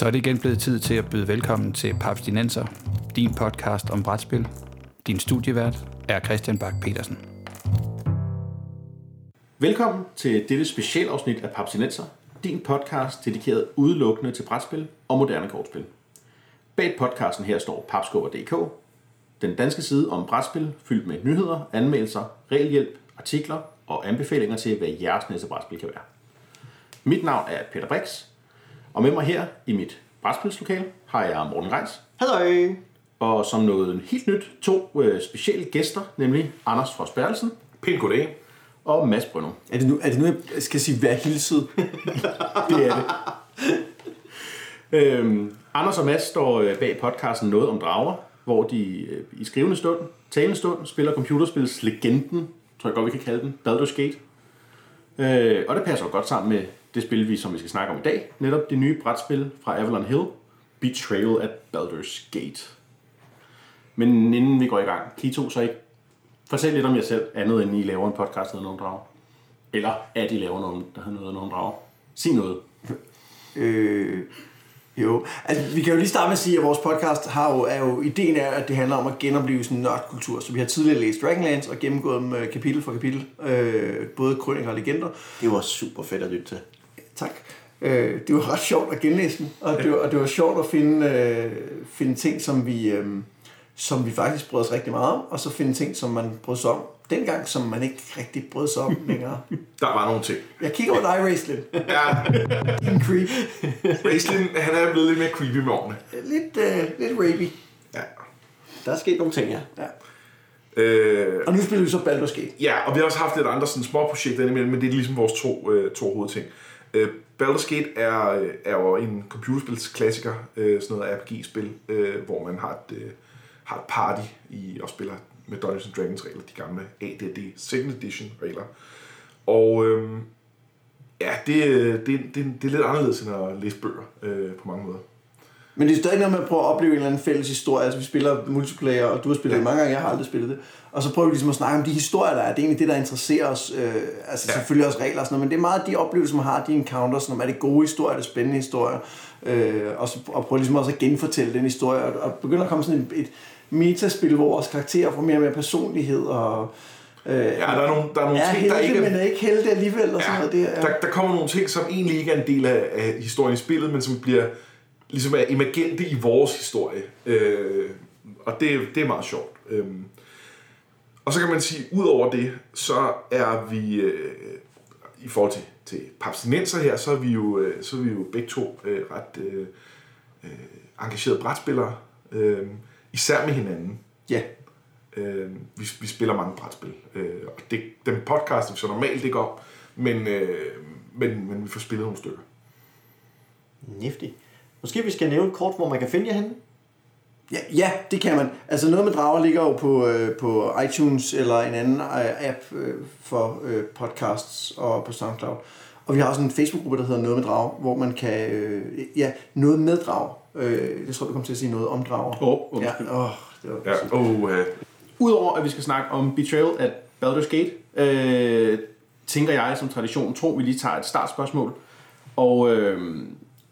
Så er det igen blevet tid til at byde velkommen til Paps Dinenser, din podcast om brætspil. Din studievært er Christian Bak petersen Velkommen til dette specialafsnit af Papsinenser, din podcast dedikeret udelukkende til brætspil og moderne kortspil. Bag podcasten her står papskubber.dk, den danske side om brætspil, fyldt med nyheder, anmeldelser, regelhjælp, artikler og anbefalinger til, hvad jeres næste brætspil kan være. Mit navn er Peter Brix, og med mig her i mit brætspilslokale har jeg Morten Reis. Hej. Og som noget helt nyt, to øh, specielle gæster, nemlig Anders Frost Bertelsen. Pænt goddag. Og Mads Brønner. Er det nu, er det nu jeg skal sige, vær hilset? det er det. øhm, Anders og Mads står øh, bag podcasten Noget om Drager, hvor de øh, i skrivende stund, talende stund, spiller computerspils legenden, tror jeg godt vi kan kalde den, Baldur's Gate. Øh, og det passer jo godt sammen med det spil, vi, som vi skal snakke om i dag. Netop det nye brætspil fra Avalon Hill, Betrayal at Baldur's Gate. Men inden vi går i gang, kan I to så ikke fortælle lidt om jer selv, andet end I laver en podcast, der Nogen Drager? Eller at I laver noget, der hedder Nogen Drager? Sig noget. øh, jo, altså vi kan jo lige starte med at sige, at vores podcast har jo, er jo, ideen er, at det handler om at genopleve sådan en nørdkultur. Så vi har tidligere læst Dragonlance og gennemgået dem øh, kapitel for kapitel, øh, både krøniker og legender. Det var super fedt at lytte til. Tak. Øh, det var ret sjovt at genlæse dem, og det var, og det var sjovt at finde, øh, finde ting, som vi, øh, som vi faktisk brød os rigtig meget om, og så finde ting, som man brød sig om dengang, som man ikke rigtig brød sig om længere. Der var nogle ting. Jeg kigger over dig, Raislin. Ja, Din creep. Raislin, han er blevet lidt mere creepy med årene. Lidt, øh, lidt rapey. Ja. Der er sket nogle ting, ja. Ja. Øh, Og nu spiller vi så Baldur's Gate. ja, og vi har også haft lidt andre sådan, små projekter indimellem, men det er ligesom vores to, øh, to hovedting. Øh, Baldur's Gate er, er jo en computerspilsklassiker, øh, sådan noget RPG-spil, øh, hvor man har et, øh, har et party i, og spiller med Dungeons and Dragons regler, de gamle AD&D Second Edition regler. Og øh, ja, det, øh, det, det, det er lidt anderledes end at læse bøger øh, på mange måder. Men det er stadig noget med at prøve at opleve en eller anden fælles historie. Altså vi spiller multiplayer, og du har spillet Ja. det mange gange, jeg har aldrig spillet det. Og så prøver vi ligesom at snakke om de historier, der er. Det er egentlig det, der interesserer os. Øh, altså ja. Ja. selvfølgelig også regler og sådan noget, men det er meget de oplevelser, man har, de encounters. Sådan, om er det gode historier, er det spændende historier. Øh, og, så, og prøve ligesom også at genfortælle den historie. Og, og begynder at komme sådan et, et metaspil, hvor vores karakterer får mere og mere personlighed. Og, øh, Ja, der er nogle, der er nogle er ting, der helte, ikke men er ikke helte alligevel. Og sådan noget. Det er, der, der kommer nogle ting, som egentlig ikke er en del af, af historien i spillet, men som bliver ligesom er emergente i vores historie. Øh, og det, det er meget sjovt. Øh, og så kan man sige, ud over det, så er vi øh, i forhold til, til papstinenser her, så er vi jo, øh, så er vi jo begge to øh, ret øh, øh, engagerede brætspillere. Øh, især med hinanden. ja. Øh, vi, vi spiller mange brætspil. Øh, og det, den podcast er vi så normalt ikke op, men, øh, men, men vi får spillet nogle stykker. Nifty. Måske vi skal nævne kort, hvor man kan finde jer henne. Ja, ja, det kan man. Altså noget med drager ligger jo på, øh, på iTunes eller en anden øh, app øh, for øh, podcasts og på SoundCloud. Og vi har også en Facebook-gruppe, der hedder Noget med drager, hvor man kan, øh, ja, noget med drager. Øh, jeg tror, du kommer til at sige noget om drager. Åh, ja, undskyld. åh, det var Ja, oh, øh, Udover at vi skal snakke om Betrayal at Baldur's Gate, øh, tænker jeg som tradition tro, vi lige tager et startspørgsmål. Og øh,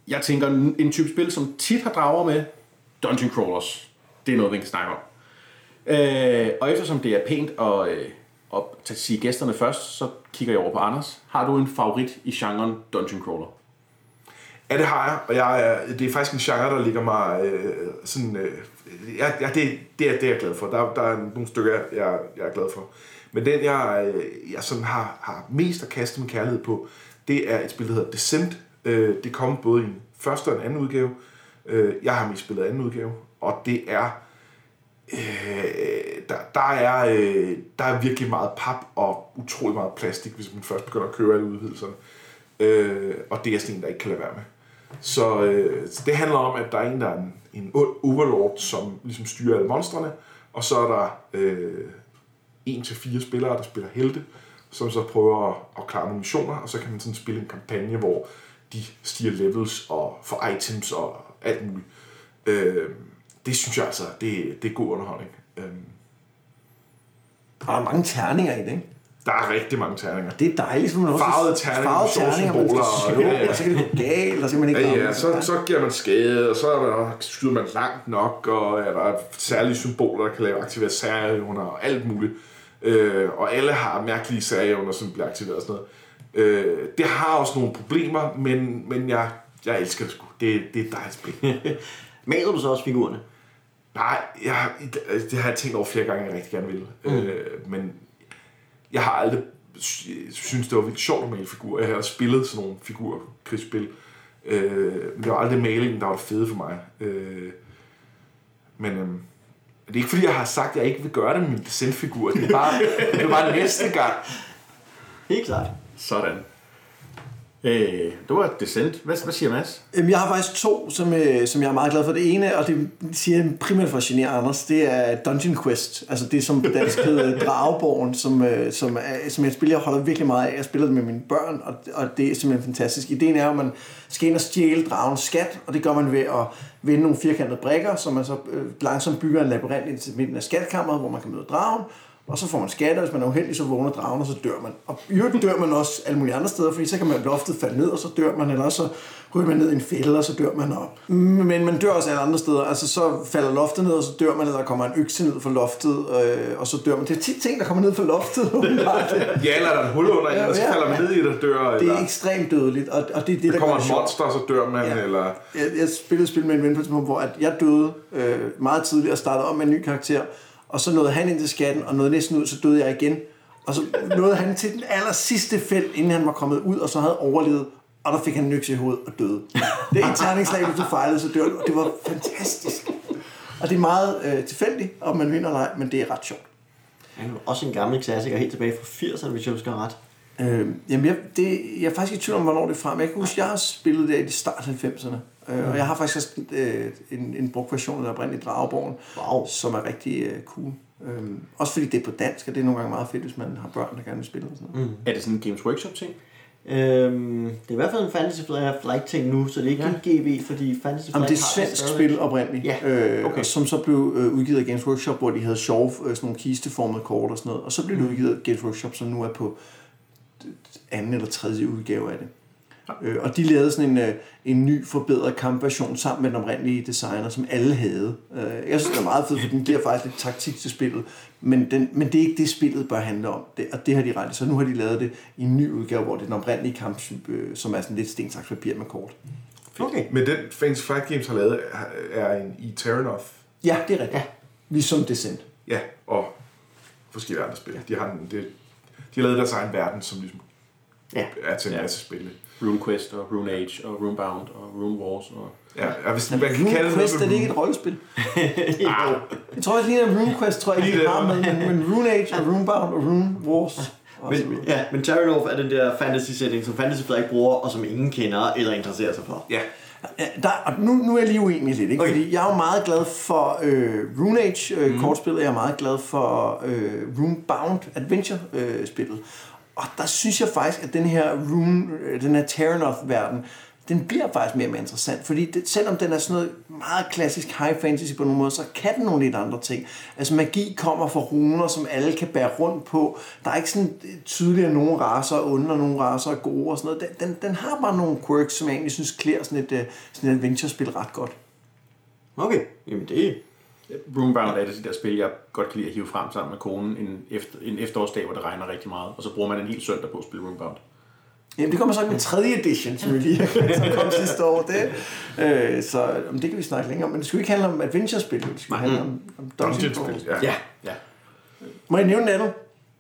jeg tænker, en type spil, som tit har drager med, Dungeon Crawlers. Det er noget, vi kan snakke om. Øh, og eftersom det er pænt at, øh, at sige gæsterne først, så kigger jeg over på Anders. Har du en favorit i genren Dungeon Crawler? ja, det har jeg, og jeg er, det er faktisk en genre, der ligger mig øh, sådan... Øh, ja, ja, det, det, er, det er jeg glad for. Der, der er nogle stykker, jeg, jeg er glad for. Men den, jeg, øh, jeg sådan har, har mest at kaste min kærlighed på, det er et spil, der hedder Descent. Øh, det kom både i en første og en anden udgave. Øh, jeg har mest spillet anden udgave, og det er... Øh, der, der, er, øh, der er virkelig meget pap og utrolig meget plastik, hvis man først begynder at købe alle udvidelserne. Øh, og det er sådan en, der ikke kan lade være med. Så, øh, så det handler om, at der er en, der er en, en ond overlord, som ligesom styrer alle monstrene, og så er der øh, en til fire spillere, der spiller helte, som så prøver at, at klare nogle missioner, og så kan man sådan spille en kampagne, hvor de stiger levels og får items og alt muligt. Øh, det synes jeg altså, det, det er god underholdning. Øh, Der er mange terninger i det, ikke? Der er rigtig mange terninger. Det er dejligt, for man også Farvede terninger, farvede terninger, man skal og- slå, ja, ja. og så kan det gå galt, og så kan man ikke Ja, ja, så, så giver man skade, og så er der, skyder man langt nok, og er der særlige symboler, der kan lave aktivere særevner og alt muligt. Øh, og alle har mærkelige særevner, som bliver aktiveret og sådan noget. Øh, det har også nogle problemer, men, men jeg, jeg elsker det sgu. Det, det er et dejligt spil. Maler du så også figurerne? Nej, jeg, har- det har jeg tænkt over flere gange, jeg rigtig gerne vil. Mm. Øh, men jeg har aldrig sy- synes det var vildt sjovt at male figurer. Jeg har også spillet sådan nogle figurer, krigsspil. Øh, men det var aldrig malingen, der var det fede for mig. Øh, men øh, det er ikke fordi, jeg har sagt, at jeg ikke vil gøre det med min descent-figur. Det er bare, det er bare næste gang. Helt klart. Sådan. Øh, det var Descent. Hvad, hvad siger Mads? Øhm, Jeg har faktisk to, som, øh, som jeg er meget glad for. Det ene, og det siger jeg primært for at genere Anders, det er Dungeon Quest. Altså det, som på dansk hedder Drageborgen, som, øh, som, er, som er et spil, jeg holder virkelig meget af. Jeg spiller det med mine børn, og, og det er simpelthen fantastisk. Ideen er, at man skal ind og stjæle dragens skat, og det gør man ved at vende nogle firkantede brikker, så man så øh, langsomt bygger en labyrint ind til midten af skatkammeret, hvor man kan møde dragen. Og så får man skatter, hvis man er uheldig, så vågner dragen, og så dør man. Og i øvrigt dør man også alle mulige andre steder, fordi så kan man loftet falde ned, og så dør man, eller også så ryger man ned i en fælde, og så dør man op. Men man dør også alle andre steder. Altså så falder loftet ned, og så dør man, eller der kommer en økse ned fra loftet, øh, og så dør man. Det er tit ting, der kommer ned fra loftet. Ja, eller der er en hul under en, og så falder man ned i det og dør. Det Eller er ekstremt dødeligt, og, og det er det, der der kommer det sjovt. monster, og så dør man. Ja. Eller, Jeg, jeg spillede et spil med en ven på et tidspunkt, hvor at jeg døde øh, meget tidligt og startede om med en ny karakter, og så nåede han ind til skatten, og nåede næsten ud, så døde jeg igen. Og så nåede han til den aller sidste felt, inden han var kommet ud, og så havde overlevet, og der fik han en økse i hovedet og døde. Det er et terningslag, hvis du fejlede, så dør du. Og det var fantastisk. Og det er meget øh, tilfældigt, om man vinder eller ej, men det er ret sjovt. Også en gammel klassiker, helt tilbage fra 80'erne, hvis jeg husker ret. Øh, jamen, jeg, det, jeg er faktisk i tvivl om, hvornår det er fra, men jeg kan huske, jeg har spillet det i start 90'erne. Øh, og jeg har faktisk også øh, en, en brugt version af oprindeligt Drageborgen, Wow. som er rigtig øh, cool. Øh, også fordi det er på dansk, og det er nogle gange meget fedt, hvis man har børn, der gerne vil spille og sådan noget. Mm. Er det sådan en Games Workshop ting? Øhm, det er i hvert fald en Fantasy Flight ting nu, så det er ikke Ja. ja. GB, fordi Fantasy Flight Jamen, det er har svensk spil oprindeligt, Ja, øh, okay. som så blev øh, udgivet af Games Workshop, hvor de havde sjove øh, sådan nogle kisteformede kort og sådan noget. Og så blev det udgivet af Games Workshop, som nu er på anden eller tredje udgave af det. Øh, og de lavede sådan en, øh, en ny forbedret kampversion sammen med den oprindelige designer, som alle havde. Øh, jeg synes, det er meget fedt, for den giver faktisk lidt taktik til spillet. Men, den, men det er ikke det, spillet bør handle om. Det, og det har de ret. Så nu har de lavet det i en ny udgave, hvor det er den oprindelige kamp, øh, som er sådan lidt stensaks papir med kort. Okay. men den Fantasy Flight Games har lavet, er- en i Terranoff. Ja, det er rigtigt. Ja. Ligesom Descent. Ja, og forskellige andre spil. De har, en, det, de har lavet deres egen verden, som ligesom Ja. er til en Ja. masse spil. RuneQuest og Rune Age og Runebound og Rune Wars og... Ja, og hvis man kan kalde Quest, noget er det ikke et rollespil? Ah, Jeg tror ikke lige, at Rune Quest tror jeg ikke, det. har med, men, men Rune Age og Runebound og Rune Wars. Og så Men, ja, men Terranov er den der fantasy setting, som Fantasy Flight bruger, og som ingen kender eller interesserer sig for. ja, der, og nu, nu er jeg lige uenig lidt, ikke? Okay. fordi jeg er jo meget glad for øh, Rune Age øh, mm. kortspillet, jeg er meget glad for øh, Runebound Adventure øh, spillet. Og der synes jeg faktisk, at den her Rune, øh, den her Terranoth-verden, den bliver faktisk mere og mere interessant, fordi det, selvom den er sådan noget meget klassisk high fantasy på nogle måder, så kan den nogle lidt andre ting. Altså magi kommer fra runer, som alle kan bære rundt på. Der er ikke sådan øh, tydeligt, at nogle raser er onde, og nogle raser er gode og sådan noget. Den, den, den har bare nogle quirks, som jeg egentlig synes klæder sådan et, øh, sådan et adventure-spil ret godt. Okay, jamen det Runebound er et af de der spil, jeg godt kan lide at hive frem sammen med konen en, efter, en efterårsdag, hvor det regner rigtig meget, og så bruger man en hel søndag på at spille Runebound. Jamen, det kommer så ikke med 3. edition, som vi lige som kom sidste år. Det, øh, så om det kan vi snakke længere om. Men det skulle ikke handle om adventure-spil, det skulle handle om, om Dungeon-spil. Ja. Ja, ja. Må jeg nævne en anden?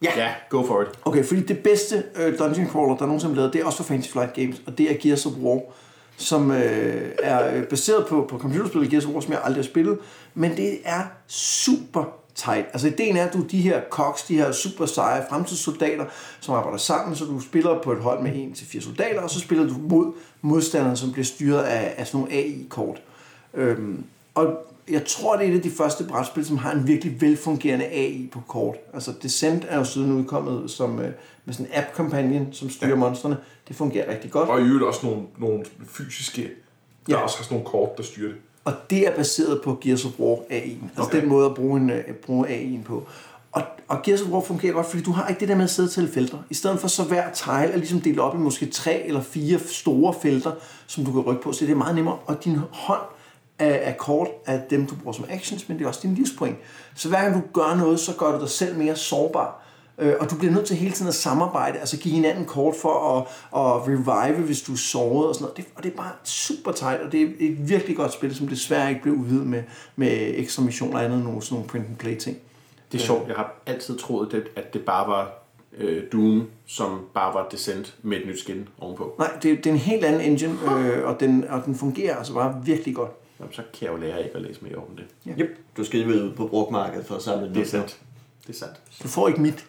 Ja, ja go for it. Okay, fordi det bedste øh, dungeon crawler, der nogensinde er lavet, det er også for Fantasy Flight Games, og det er Gears of War, som øh, er øh, baseret på, på computerspillet Gears of War, som jeg aldrig har spillet, men det er super tight. Altså ideen er, at du er de her koks, de her super seje fremtidssoldater, som arbejder sammen, så du spiller på et hold med 1-4 soldater, og så spiller du mod modstanderen, som bliver styret af, af sådan nogle AI-kort. Øhm, og jeg tror, det er et af de første brætspil, som har en virkelig velfungerende AI på kort. Altså Descent er jo siden udkommet som, øh, med sådan en app-kampagnen, som styrer ja. monstrene. Det fungerer rigtig godt. Og i øvrigt også nogle, nogle fysiske, der Ja. også har sådan nogle kort, der styrer det. Og det er baseret på Gears of War AI'en. Altså Okay. den måde at bruge, en, uh, bruge AI'en på. Og, og Gears of War fungerer godt, fordi du har ikke det der med at sidde til felter. I stedet for så hver tile er ligesom delt op i måske tre eller fire store felter, som du kan rykke på, så det er meget nemmere. Og din hånd er, er kort af dem, du bruger som actions, men det er også din livspoint. Så hver gang du gør noget, så gør du dig selv mere sårbar. Øh, og du bliver nødt til hele tiden at samarbejde, altså give hinanden kort for at, at revive, hvis du er såret og sådan noget. Det, og det er bare super tight, og det er et virkelig godt spil, som desværre ikke blev udvidet med, med ekstra missioner andet, nogle, sådan nogle print and play ting. Det er sjovt, jeg har altid troet, det, at det bare var øh, Doom, som bare var Descent med et nyt skin ovenpå. Nej, det, det er en helt anden engine, øh, og, den, og den fungerer altså bare virkelig godt. Jamen, så kan jeg jo lære ikke at læse mere om det. Yep. Du skal lige ud på brugmarkedet for at samle Det er sandt. Det er sandt. Du får ikke mit.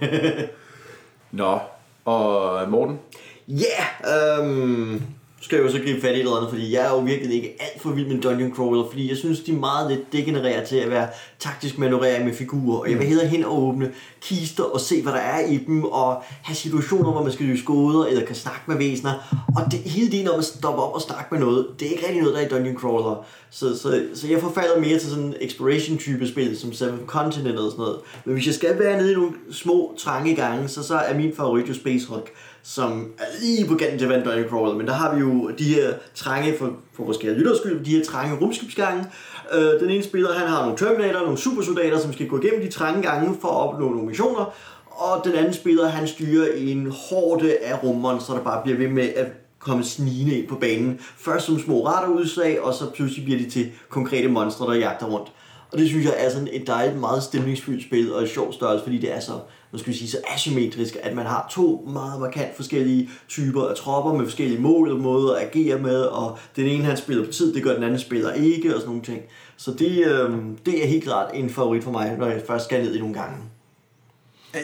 Nå, og Morten? Ja, yeah, øhm, skal jeg jo så gribe fat i et eller andet, fordi jeg er jo virkelig ikke alt for vild med Dungeon Crawler, fordi jeg synes, de er meget lidt degenererer til at være taktisk manøvrering med figurer, og jeg vil hellere hen og åbne kister og se, hvad der er i dem, og have situationer, hvor man skal løse gåder, eller kan snakke med væsener, og det, hele det, når man stopper op og snakke med noget, det er ikke rigtig noget, der er i Dungeon Crawler, så, så, så jeg forfalder mere til sådan en exploration-type spil, som Seven Continent og sådan noget, men hvis jeg skal være nede i nogle små, trange gange, så, så er min favorit jo Space Hulk, som er lige på kanten til Van Dungeon men der har vi jo de her trange, for, for vores kære lytteres skyld, de her trange rumskibsgange. Øh, den ene spiller, han har nogle Terminator, nogle supersoldater, som skal gå igennem de trange gange for at opnå nogle missioner, og den anden spiller, han styrer en hårde af rummonster, der bare bliver ved med at komme snigende ind på banen. Først som små radarudslag, og så pludselig bliver de til konkrete monstre, der jagter rundt. Og det synes jeg er sådan et dejligt, meget stemningsfyldt spil, og et sjovt størrelse, fordi det er så, nu skal vi sige, så asymmetrisk, at man har to meget markant forskellige typer af tropper med forskellige mål og måder at agere med, og den ene han spiller på tid, det gør den anden spiller ikke, og sådan nogle ting. Så det, øh, det er helt klart en favorit for mig, når jeg først skal ned i nogle gange.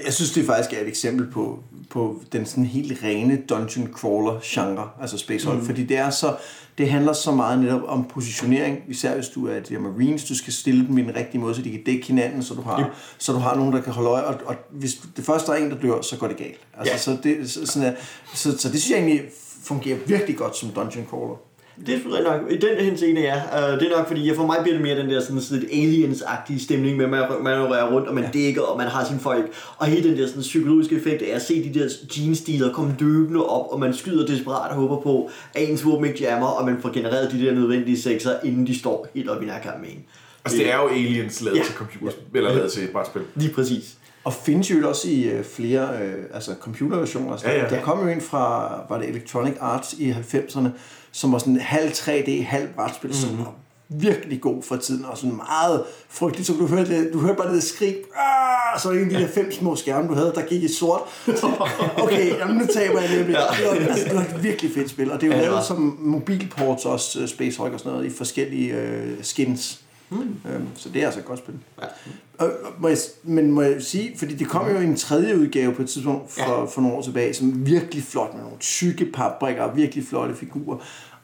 Jeg synes, det faktisk er et eksempel på, på den sådan helt rene dungeon crawler genre, altså Space Hulk, mm. fordi det er så, det handler så meget netop om positionering, især hvis du er de Marines, du skal stille dem i den rigtige måde, så de kan dække hinanden, så du har, Yep. så du har nogen, der kan holde øje, og, og hvis det første er en, der dør, så går det galt. Altså, Ja. så, det, så, sådan er, så, så det synes jeg egentlig fungerer virkelig godt som dungeon crawler. Det er nok, i den henseende ja. Uh, det er nok fordi, ja, for mig bliver det mere den der sådan, sådan lidt aliens-agtige stemning med, at man, man rører rundt, og man ja. dækker, og man har sine folk. Og hele den der sådan, psykologiske effekt af at se de der genestiler komme løbende op, og man skyder desperat og håber på, at ens våben ikke jammer, og man får genereret de der nødvendige sekser, inden de står helt op i nærkampen med en. Altså, det er jo aliens lavet Ja. til computer, eller lavet til et brætspil. Lige præcis. Og findes jo også i øh, flere øh, altså computerversioner. Altså, Ja, ja. Der kom jo en fra, var det Electronic Arts i 90'erne, som var sådan halv 3D, halv brætspil, mm. som var virkelig god for tiden, og sådan meget frygteligt, så du hørte, du hørte bare det skrig, "Ah!" så var det en af de der fem små skærme, du havde, der gik i sort. Okay, jamen, nu taber jeg nemlig. Det var, altså, det var et virkelig fedt spil, og det er jo Ja, lavet som mobilports også, øh, Space Hulk og sådan noget, i forskellige øh, skins. Mm. Øhm, så det er altså et godt spil. Ja. Og, og må jeg, men må jeg sige, fordi det kom jo en tredje udgave på et tidspunkt for, ja. for nogle år tilbage, som er virkelig flot med nogle tykke papbrikker og virkelig flotte figurer.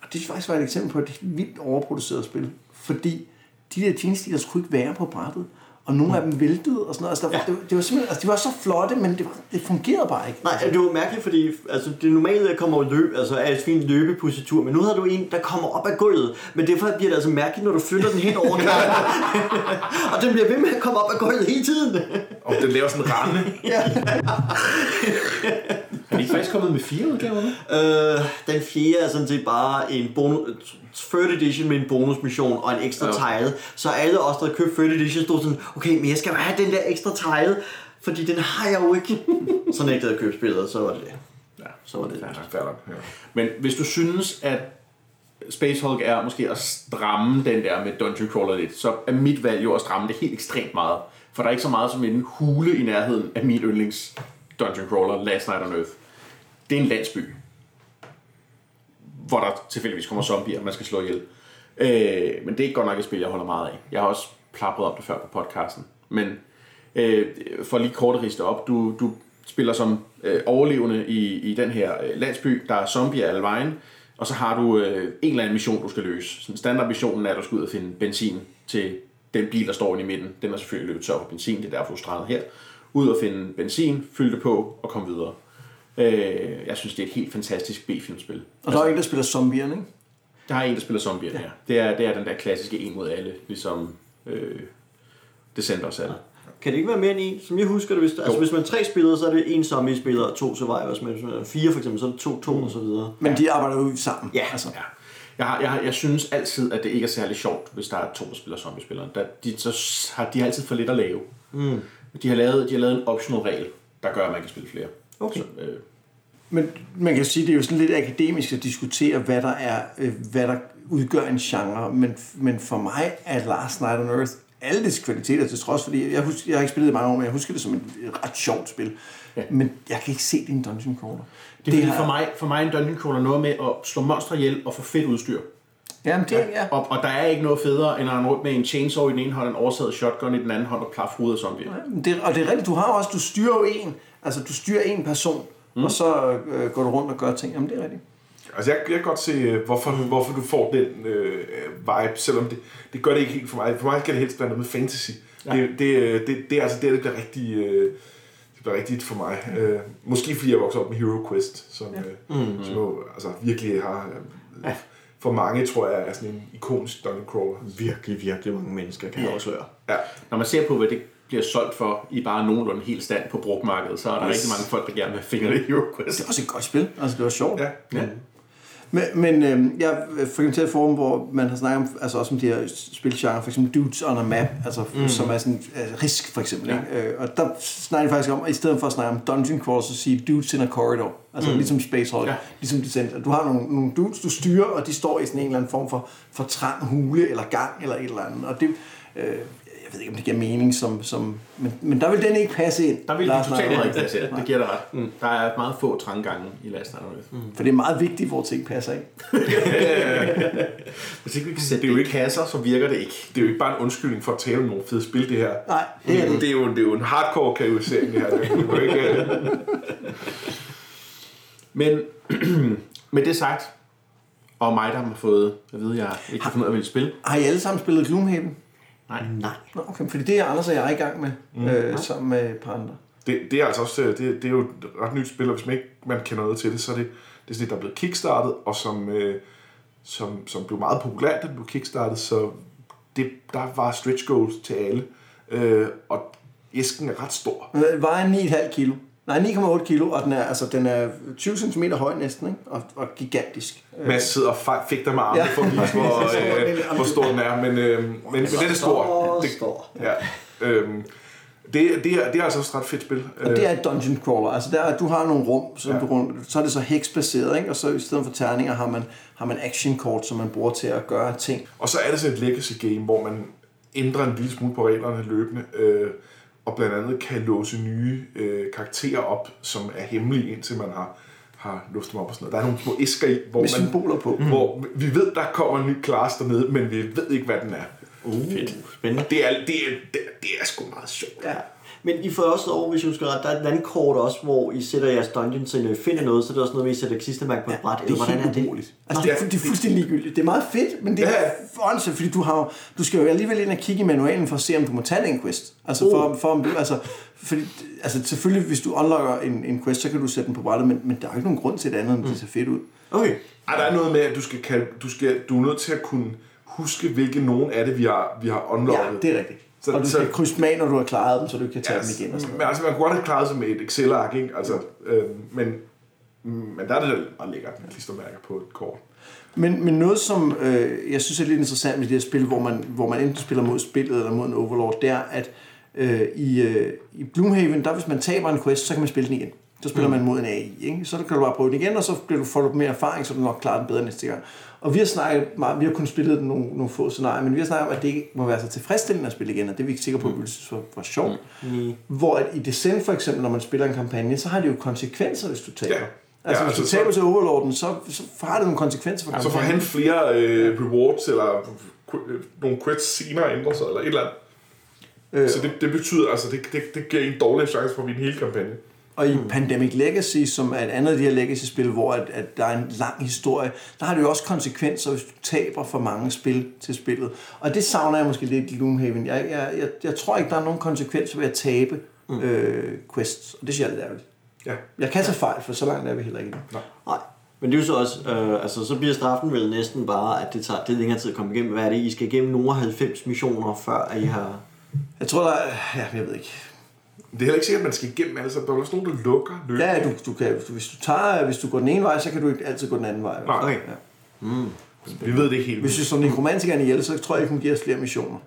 Og det faktisk var et eksempel på et vildt overproduceret spil, fordi de der tjenestiler skulle ikke være på brættet, og nogle af dem væltede og sådan noget. Altså, der, ja. det, det, var simpelthen, altså, de var så flotte, men det, var, det fungerede bare ikke. Nej, det var mærkeligt, fordi altså, det normale kommer jo løb, altså er et fint løbepositur, men nu har du en, der kommer op ad gulvet, men derfor bliver det altså mærkeligt, når du flytter den hen over og den bliver ved med at komme op ad gulvet hele tiden. Og den laver sådan en rande. Er de faktisk kommet med fire udgaver nu? Øh, den fjerde er sådan set bare en bonus, third edition med en bonusmission og en ekstra Ja. tile. Så alle os, der købte third edition, stod sådan, okay, men jeg skal have den der ekstra tile, fordi den har jeg jo ikke. så nægtede jeg at købe spillet, så var det det. Ja. Så var det det. Fair nok, ja. Men hvis du synes, at Space Hulk er måske at stramme den der med Dungeon Crawler lidt, så er mit valg jo at stramme det helt ekstremt meget. For der er ikke så meget som en hule i nærheden af min yndlings Dungeon Crawler, Last Night on Earth. Det er en landsby, hvor der tilfældigvis kommer zombier, man skal slå ihjel. Øh, men det er ikke godt nok et spil, jeg holder meget af. Jeg har også plapret op det før på podcasten. Men øh, for lige kort at riste op, du, du spiller som øh, overlevende i, i den her øh, landsby, der er zombier alle vejen, og så har du øh, en eller anden mission, du skal løse. Sådan standardmissionen er, at du skal ud og finde benzin til den bil, der står inde i midten. Den er selvfølgelig løbet tør for benzin, det er derfor, du er strandet her. Ud og finde benzin, fylde det på og komme videre. Øh, jeg synes, det er et helt fantastisk B-filmspil. Og der er en, der spiller zombierne, ikke? Der er en, der spiller zombier ja. her. Det er, det er den der klassiske en mod alle, ligesom øh, Descent også er det. Kan det ikke være mere end en? Som jeg husker det, hvis, der, altså, hvis man er tre spillere, så er det en zombie-spiller og to survivors. Men hvis man er fire for eksempel, så er det to, to og så videre. Men de arbejder jo sammen. Ja. Altså. Ja. Jeg, har, jeg, har, jeg synes altid, at det ikke er særlig sjovt, hvis der er to, der spiller zombie-spilleren. Der, de, så har, de altid for lidt at lave. Mm. De, har lavet, de har lavet en optional regel, der gør, at man kan spille flere. Okay. Så, øh, Men man kan sige, det er jo sådan lidt akademisk at diskutere, hvad der er, øh, hvad der udgør en genre. Men, men for mig er Last Night on Earth alle dets kvaliteter til trods, fordi jeg, husker, jeg har ikke spillet det i mange år, men jeg husker det som et ret sjovt spil. Ja. Men jeg kan ikke se det i en dungeon crawler. det, det er for, mig, for mig er en dungeon crawler noget med at slå monstre ihjel og få fedt udstyr. Jamen, det, ja. Og, og der er ikke noget federe, end at rende rundt med en chainsaw i den ene hånd, en oversaget shotgun i den anden hånd og plaf hovedet af zombier. Det, og det er rigtigt, du har også, du styrer jo en, altså du styrer en person, mm. og så øh, går du rundt og gør ting. Jamen, det er rigtigt. Altså, jeg, jeg kan godt se, øh, hvorfor, hvorfor du får den øh, vibe, selvom det, det gør det ikke helt for mig. For mig skal det helst være noget med fantasy. Ja. Det, det, øh, det, det er altså det, der bliver rigtig, øh, det bliver rigtigt for mig. Øh, måske fordi jeg voksede op med Hero Quest, som, ja. øh, som jo, altså, virkelig har... Øh, for mange, tror jeg, er sådan en ikonisk dungeon crawler. Virkelig, virkelig mange mennesker kan ja. også være. Ja. Når man ser på, hvad det bliver solgt for i bare nogenlunde helt stand på brugmarkedet, så er der Yes. rigtig mange folk, der gerne vil have fingrene i Hero Quest. Det er også et godt spil. Altså, det var sjovt. Ja. Ja. Men, men øh, jeg frekventerer et forum, hvor man har snakket om, altså også om de her spilgenre, for eksempel Dudes on a Map, altså, mm. som er sådan uh, risk for eksempel. Ja. Ikke? Øh, og der snakker de faktisk om, at i stedet for at snakke om Dungeon Crawl, så sige Dudes in a Corridor. Altså mm. ligesom Space Hulk, ja. ligesom Descent. Du har nogle, nogle dudes, du styrer, og de står i sådan en eller anden form for, for trang hule, eller gang, eller et eller andet. Og det, øh, jeg ved ikke, om det giver mening, som, som, men, men der vil den ikke passe ind. Der vil Lars de totalt ikke passe ind. Det giver dig ret. Mm. Der er meget få trangange i Last Night on Earth. Mm. For det er meget vigtigt, hvor ting passer ind. Hvis ikke vi kan sætte det, det i kasser, så virker det ikke. Det er jo ikke bare en undskyldning for at tale om nogle fede spil, det her. Nej, det er det. Det er jo, det er jo en hardcore kategorisering, det her. Det er ikke, Men med det sagt, og mig, der har fået, jeg ved, jeg ikke har fundet ud af, at ville spille. Har I alle sammen spillet Gloomhaven? Nej. Nej. Nå, okay, fordi det er Anders og jeg er i gang med, mm. øh, sammen med et par andre. det, det er altså også, øh, det, det er jo et ret nyt spil, og hvis man ikke man kender noget til det, så er det, det er sådan et, der er blevet kickstartet, og som, øh, som, som blev meget populært, da det blev kickstartet, så det, der var stretch goals til alle, øh, og æsken er ret stor. Vejer 9,5 kilo. Nej, 9,8 kilo, og den er, altså, den er 20 cm høj næsten, ikke? Og, og gigantisk. Øh, Mads sidder og fægter med armene Ja. for at vise, hvor, øh, hvor stor den er, men, øh, men, men den er stor. Det, stor. ja, øh, det, det, er, det er altså også et ret fedt spil. Og det er et dungeon crawler. Altså der, er- du har nogle rum, så, Ja. ja. du, rundt- så er det så heksbaseret, ikke? og så i stedet for terninger har man, har man action kort, som man bruger til at gøre ting. Og så er det sådan et legacy game, hvor man ændrer en lille smule på reglerne løbende, øh, og blandt andet kan låse nye øh, karakterer op, som er hemmelige, indtil man har, har låst dem op og sådan noget. Der er nogle små æsker i, hvor, Med man, symboler på. hvor vi ved, der kommer en ny class dernede, men vi ved ikke, hvad den er. Uh, Fedt. Spændende. Det er, det er, det er, det er sgu meget sjovt. Ja. Men I får også lov, hvis jeg husker ret, der er et landkort også, hvor I sætter jeres dungeon, så når I finder noget, så er det også noget med, at I sætter kistemærke på et bræt. Det eller er hvordan er det? Altså, det, er, det er fuldstændig ligegyldigt. Det er meget fedt, men det er Ja. åndssvagt, fordi du, har, du skal jo alligevel ind og kigge i manualen for at se, om du må tage den quest. Altså, Oh. for, for om du, altså, fordi, altså, selvfølgelig, hvis du unlocker en, en quest, så kan du sætte den på brættet, men, men der er jo ikke nogen grund til det andet, end det ser fedt ud. Okay. Ej, der er noget med, at du skal, kan, du skal, du er nødt til at kunne huske, hvilke nogen af det, vi har, vi har unlocket. Ja, det er rigtigt. Så- og du så- skal krydse dem af, når du har klaret dem, så du kan tage Ja, dem igen og sådan men noget. altså, man kunne godt have klaret sig med et Excel-ark, ikke? Altså, øh, men, men der er det meget lækkert med klistermærker på et kort. Men, men noget, som øh, jeg synes er lidt interessant ved de her spil, hvor man, hvor man enten spiller mod spillet eller mod en overlord, det er, at øh, i, øh, i Gloomhaven, der hvis man taber en quest, så kan man spille den igen. Så spiller man mod en AI, ikke? Så kan du bare prøve den igen, og så bliver du, får du mere erfaring, så du nok klarer den bedre næste gang. Og vi har snakket meget, vi har kun spillet den nogle, nogle få scenarier, men vi har snakket om, at det ikke må være så tilfredsstillende at spille igen, og det er vi ikke sikre på, at vi synes var, var sjovt. Mm. Hvor at i Descent for eksempel, når man spiller en kampagne, så har det jo konsekvenser, hvis du taber. Ja. Altså, Ja, hvis du altså, taber så- til Overlorden, så, så har det nogle konsekvenser for Så får kampagnen. han flere øh, rewards, eller øh, nogle quests senere ændrer sig, eller et eller andet. Øh, Så det, det betyder, altså, det, det, det giver en dårlig chance for at vinde hele kampagne. Og i Pandemic Legacy, som er et andet af de her legacy-spil, hvor at, at der er en lang historie, der har det jo også konsekvenser, hvis du taber for mange spil til spillet. Og det savner jeg måske lidt i Gloomhaven. Jeg, jeg, jeg, jeg tror ikke, der er nogen konsekvenser ved at tabe mm. øh, quests, og det synes jeg er lidt. Ja. Jeg kan tage fejl, for så langt er vi heller ikke. endnu. Nej. Men det er jo så også, øh, altså så bliver straffen vel næsten bare, at det tager det længere tid at komme igennem. Hvad er det? I skal igennem nogle 90 missioner, før at I har Jeg tror, der er... Ja, jeg ved ikke. Det er heller ikke sikkert, at man skal igennem alle sammen. Der er også nogen, der lukker løbet. Ja, du, du kan, hvis, du tager, hvis du går den ene vej, så kan du ikke altid gå den anden vej. Nej, Okay. Ja. vi ved det ikke helt. Hvis vi slår nekromantikeren ihjel, så tror jeg ikke, hun giver os flere missioner.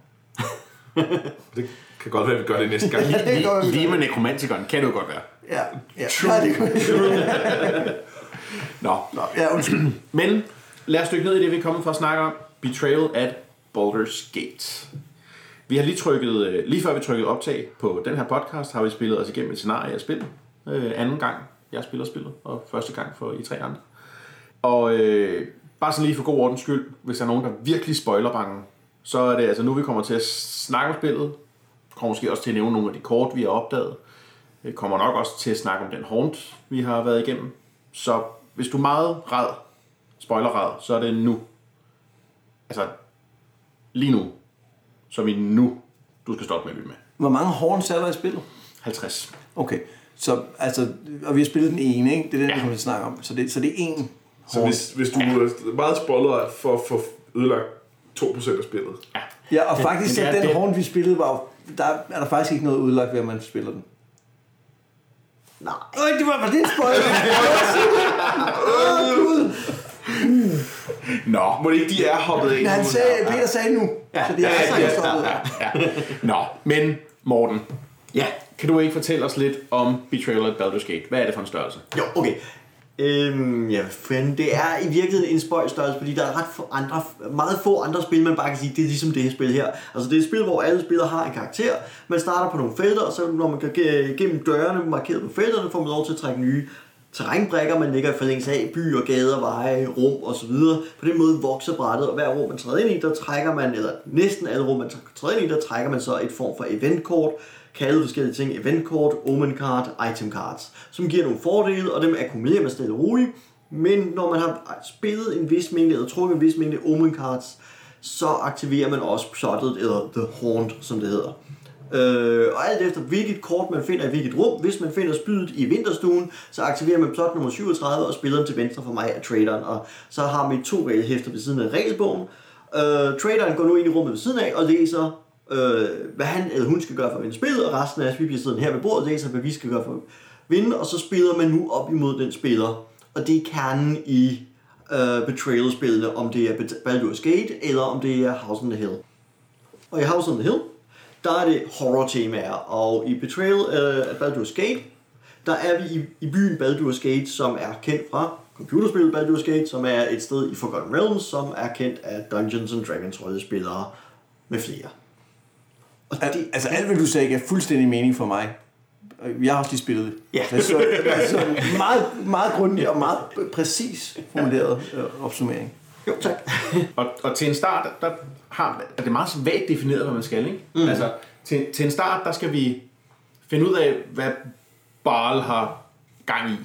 Det kan godt være, at vi gør det næste gang. Ja, det godt. Lige med nekromantikeren kan det jo godt være. Ja, ja. Nej, det kan Nå, Nå, ja, undskyld. Men lad os dykke ned i det, vi er kommet for at snakke om. Betrayal at Baldur's Gate. Vi har lige trykket, øh, lige før vi trykkede optag på den her podcast, har vi spillet os igennem et scenarie af spillet. Øh, anden gang, jeg spiller spillet, og første gang for I tre andre. Og øh, bare sådan lige for god ordens skyld, hvis der er nogen, der virkelig spoiler bange, så er det altså nu, vi kommer til at snakke om spillet. Kommer måske også til at nævne nogle af de kort, vi har opdaget. Vi kommer nok også til at snakke om den haunt, vi har været igennem. Så hvis du er meget ræd, spoilerræd, så er det nu. Altså, lige nu. Som i nu, du skal stoppe med at lytte med. Hvor mange horns er der i spillet? 50. Okay, så altså, og vi har spillet den ene, ikke? Det er den, ja. Ja. vi kommer til at snakke om. Så det, så det er en Så horn. hvis, hvis du er meget spoiler for at få ødelagt 2% af spillet. Ja, og faktisk, så men det er den det- horn, vi spillede, var der er der faktisk ikke noget udlagt ved, at man spiller den. Nej. Øh, det var, var det en spoiler? Åh, Gud. Nå, Må det ikke, de er hoppet ind? Men han sagde, Peter sagde nu. Ja, så det er ja, altså ja, ja, ja, ja. Nå, men Morten, Ja. kan du ikke fortælle os lidt om Betrayal at Baldur's Gate? Hvad er det for en størrelse? Jo, okay. Øhm, ja, fanden, det er i virkeligheden en spøjstørrelse, fordi der er ret få andre, meget få andre spil, man bare kan sige, det er ligesom det her spil her. Altså det er et spil, hvor alle spillere har en karakter. Man starter på nogle felter, og så når man går ge- gennem dørene markeret på felterne, får man lov til at trække nye terrænbrækker, man lægger i forlængelse af byer, gader, veje, rum og så videre. På den måde vokser brættet, og hver rum man træder ind i, der trækker man, eller næsten alle rum man træder ind i, der trækker man så et form for eventkort, kaldet forskellige ting, eventkort, omen card, item cards, som giver nogle fordele, og dem akkumulerer man stille og roligt. Men når man har spillet en vis mængde, eller trukket en vis mængde omen cards, så aktiverer man også plottet, eller the haunt, som det hedder. Øh, og alt efter hvilket kort man finder i hvilket rum, hvis man finder spydet i vinterstuen, så aktiverer man plot nummer 37 og spiller den til venstre for mig af traderen, og så har vi to regelhæfter ved siden af regelbogen. Øh, traderen går nu ind i rummet ved siden af og læser, øh, hvad han eller hun skal gøre for at vinde spillet, og resten af os, vi bliver siddende her ved bordet og læser, hvad vi skal gøre for at vinde, og så spiller man nu op imod den spiller. Og det er kernen i øh, Betrayal-spillene, om det er Baldur's Gate, eller om det er House on the Hill. Og i House on the Hill, der er det horror-temaer, og i Betrayal af Baldur's Gate, der er vi i, i byen Baldur's Gate, som er kendt fra computerspillet Baldur's Gate, som er et sted i Forgotten Realms, som er kendt af Dungeons and Dragons rollespillere med flere. Og Al- det, Altså alt, hvad du sagde, giver fuldstændig mening for mig. Jeg har også lige spillet det. Ja. Så, altså, meget, meget grundig og meget præcis formuleret øh, opsummering. Jo, tak. Og, og til en start, der har, er det meget svagt defineret, hvad man skal, ikke? Mm. Altså, til, til en start, der skal vi finde ud af, hvad Barl har gang i.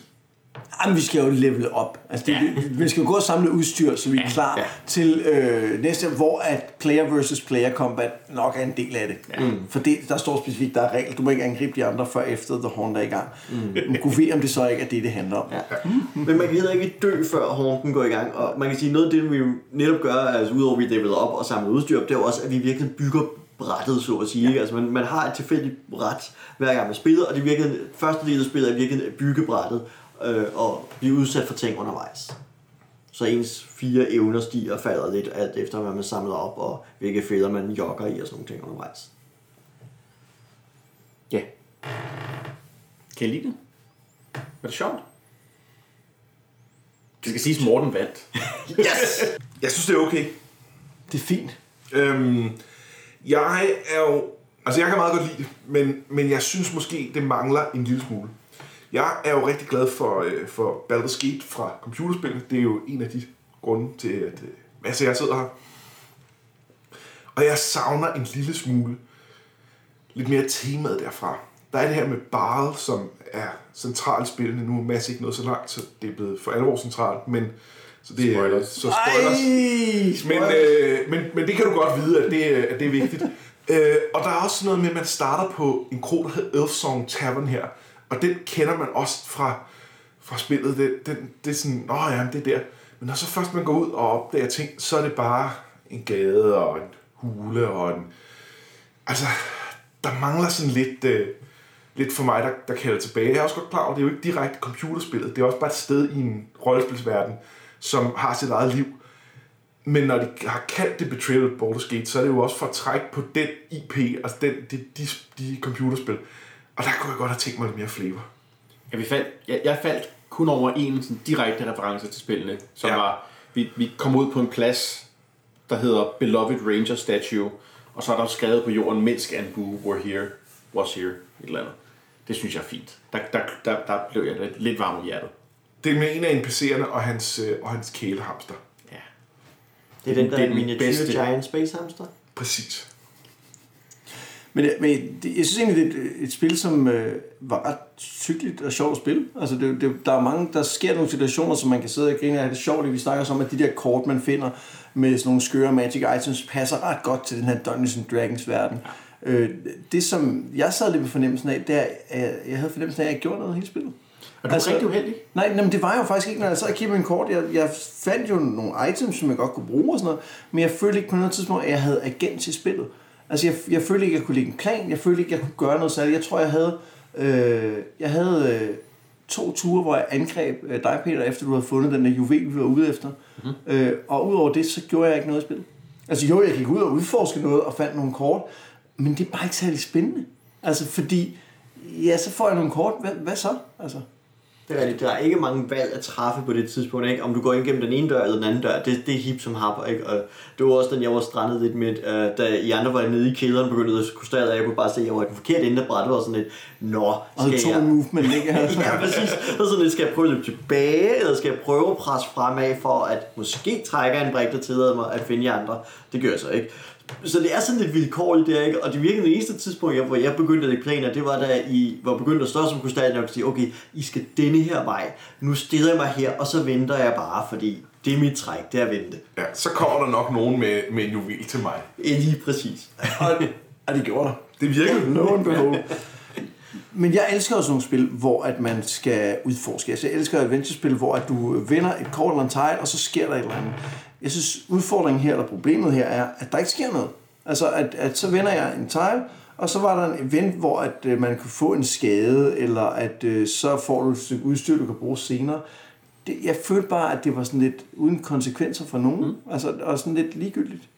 Jamen, vi skal jo level op. Altså, det, Ja. vi, vi skal jo gå og samle udstyr, så vi er klar ja. til øh, næste, hvor at player versus player combat nok er en del af det. Ja. For det, der står specifikt, der er regel. Du må ikke angribe de andre, før efter The Horn er i gang. Mm. Men kunne vi om det så ikke er det, det handler om. Ja. Men man kan heller ikke dø, før hånden går i gang. Og man kan sige, noget af det, vi netop gør, altså udover at vi leveler op og samler udstyr, det er jo også, at vi virkelig bygger brættet, så at sige. Ja. Altså, man, man har et tilfældigt bræt, hver gang man spiller, og det virkelig, første del af spillet er virkelig at bygge brættet øh, og blive udsat for ting undervejs. Så ens fire evner stiger og falder lidt, alt efter hvad man samler op, og hvilke fælder man jogger i og sådan nogle ting undervejs. Ja. Kan I lide det? Var det sjovt? Det skal siges, Morten vandt. Yes! Jeg synes, det er okay. Det er fint. Øhm, jeg er jo... Altså, jeg kan meget godt lide det, men, men jeg synes måske, det mangler en lille smule. Jeg er jo rigtig glad for, øh, for Baldur's Gate fra computerspillene. Det er jo en af de grunde til, at øh, altså, jeg sidder her. Og jeg savner en lille smule lidt mere temaet derfra. Der er det her med Barl, som er centralt spillende. Nu er Mads ikke nået så langt, så det er blevet for alvor centralt, men så det er Spoilers. så spoilers. Ej, Men, øh, men, men det kan du godt vide, at det, øh, at det er vigtigt. øh, og der er også noget med, at man starter på en kro, der hedder Elfsong Tavern her. Og den kender man også fra, fra spillet. Det, den, det er sådan, åh ja, det er der. Men når så først man går ud og opdager ting, så er det bare en gade og en hule og en... Altså, der mangler sådan lidt, øh, lidt for mig, der, der kalder tilbage. Jeg er også godt klar over, at det er jo ikke direkte computerspillet. Det er også bare et sted i en rollespilsverden, som har sit eget liv. Men når de har kaldt det Betrayal at Baldur's Gate, så er det jo også for at trække på den IP, altså den, de, de, de computerspil. Og der kunne jeg godt have tænkt mig lidt mere flavor. Ja, vi faldt, jeg, jeg faldt kun over en sådan, direkte reference til spillene, som Ja. var, vi, vi kom ud på en plads, der hedder Beloved Ranger Statue, og så er der skrevet på jorden, Minsk and Boo were here, was here, et eller andet. Det synes jeg er fint. Der, der, der, der blev jeg lidt- lidt varm i hjertet. Det er med en af NPC'erne og hans, øh, og hans kælehamster. Ja. Det er den, der Det er er den miniature bedste. giant space hamster. Præcis. Men, men det, jeg synes egentlig, det er et, spil, som øh, var ret hyggeligt og sjovt at spille. Altså, det, det, der er mange, der sker nogle situationer, som man kan sidde og grine af. Det er sjovt, at vi snakker om, at de der kort, man finder med sådan nogle skøre magic items, passer ret godt til den her Dungeons and Dragons verden. Øh, det, som jeg sad lidt med fornemmelsen af, det er, at jeg havde fornemmelsen af, at jeg gjorde noget hele spillet. Og du er rigtig uheldig. Nej, nej, men det var jo faktisk ikke, når jeg sad og kiggede en kort. Jeg, jeg fandt jo nogle items, som jeg godt kunne bruge og sådan noget, men jeg følte ikke på noget tidspunkt, at jeg havde agent til spillet. Altså, jeg, jeg følte ikke, at jeg kunne lægge en plan. Jeg følte ikke, jeg kunne gøre noget særligt. Jeg tror, jeg havde, øh, jeg havde øh, to ture, hvor jeg angreb øh, dig, Peter, efter du havde fundet den der juvel, vi var ude efter. Mm-hmm. Øh, og udover det, så gjorde jeg ikke noget i spillet. Altså jo, jeg gik ud og udforske noget og fandt nogle kort, men det er bare ikke særlig spændende. Altså, fordi, ja, så får jeg nogle kort. Hvad, hvad så? Altså, Det er rigtigt. Der er ikke mange valg at træffe på det tidspunkt, ikke? Om du går ind gennem den ene dør eller den anden dør, det, det er hip som hap, ikke? Og det var også den, jeg var strandet lidt med, uh, da I andre var nede i kælderen begyndte at konstatere, at jeg kunne bare se, at jeg var i den forkerte ende af brættet, og sådan lidt, nå, og skal så tog jeg... en movement, ikke? ja, præcis. Og sådan lidt, skal jeg prøve at løbe tilbage, eller skal jeg prøve at presse fremad for, at måske trækker en brik, der tillader mig at finde jer andre. Det gør jeg så ikke. Så det er sådan lidt vilkårligt der, ikke? Og det virkede det eneste tidspunkt, jeg, hvor jeg begyndte at lægge planer, det var da I var begyndt at stå som krystal nok og sige, okay, I skal denne her vej. Nu stiller jeg mig her, og så venter jeg bare, fordi det er mit træk, det er at vente. Ja, så kommer der nok nogen med, med en juvel til mig. Ja, Lige præcis. og, og det gjorde der. Det virkede. And behold. Men jeg elsker også nogle spil, hvor at man skal udforske. Altså, jeg elsker adventure-spil, hvor at du vinder et kort eller en tile, og så sker der et eller andet. Jeg synes, udfordringen her, eller problemet her, er, at der ikke sker noget. Altså, at, at så vinder jeg en tile, og så var der en event, hvor at, øh, man kunne få en skade, eller at øh, så får du et stykke udstyr, du kan bruge senere. Det, jeg følte bare, at det var sådan lidt uden konsekvenser for nogen. Mm. Altså, og sådan lidt ligegyldigt.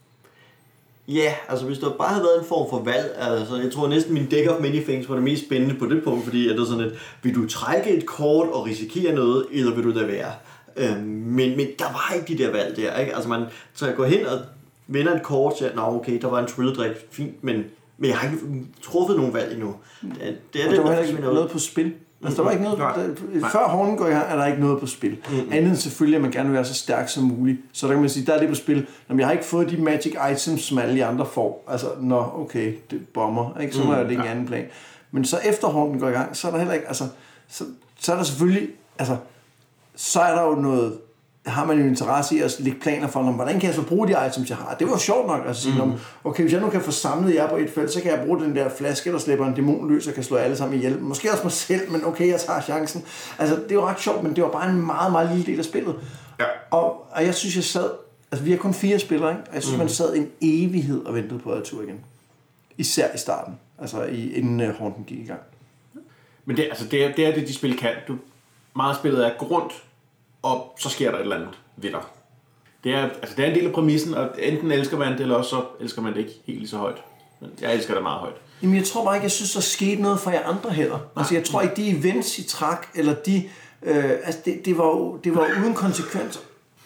Ja, altså hvis der bare havde været en form for valg, altså jeg tror næsten min deck of many things var det mest spændende på det punkt, fordi at det er sådan lidt, vil du trække et kort og risikere noget, eller vil du lade være? Øhm, men, men der var ikke de der valg der, ikke? Altså man, så jeg går hen og vinder et kort, og siger, nå okay, der var en trylledrik, fint, men, men jeg har ikke truffet nogen valg endnu. Det, er- det er Og det, der var heller ikke noget på spil. Altså, der var ikke noget, Nej. der, før hånden går i gang, er der ikke noget på spil. Mm-hmm. Andet end selvfølgelig, at man gerne vil være så stærk som muligt. Så der kan man sige, der er det på spil. Når jeg har ikke fået de magic items, som alle de andre får. Altså, nå, okay, det bomber. Ikke? Så må mm, jeg lægge en anden plan. Men så efter hånden går i gang, så er der heller ikke, altså, så, så er der selvfølgelig, altså, så er der jo noget, har man jo interesse i at lægge planer for, "Nå, hvordan kan jeg så bruge de items, jeg har. Det var sjovt nok at sige, mm. okay, hvis jeg nu kan få samlet jer på et felt, så kan jeg bruge den der flaske, der slipper en dæmon løs og kan slå alle sammen ihjel. Måske også mig selv, men okay, jeg tager chancen. Altså, det var ret sjovt, men det var bare en meget, meget lille del af spillet. Ja. Og, og jeg synes, jeg sad, altså vi har kun fire spillere, ikke? Og jeg synes, mm. man sad en evighed og ventede på at tur igen. Især i starten, altså i, inden uh, gik i gang. Men det, altså, det, er, det er det, de spil kan. Du, meget spillet er gå rundt, og så sker der et eller andet ved dig. Det er, altså, det er en del af præmissen, og enten elsker man det, eller også så elsker man det ikke helt lige så højt. Men jeg elsker det meget højt. Jamen, jeg tror bare ikke, jeg synes, der skete noget for jer andre heller. Altså, jeg tror ikke, de events, I trak, eller de... Øh, altså, det, det, var jo, det var jo uden konsekvenser.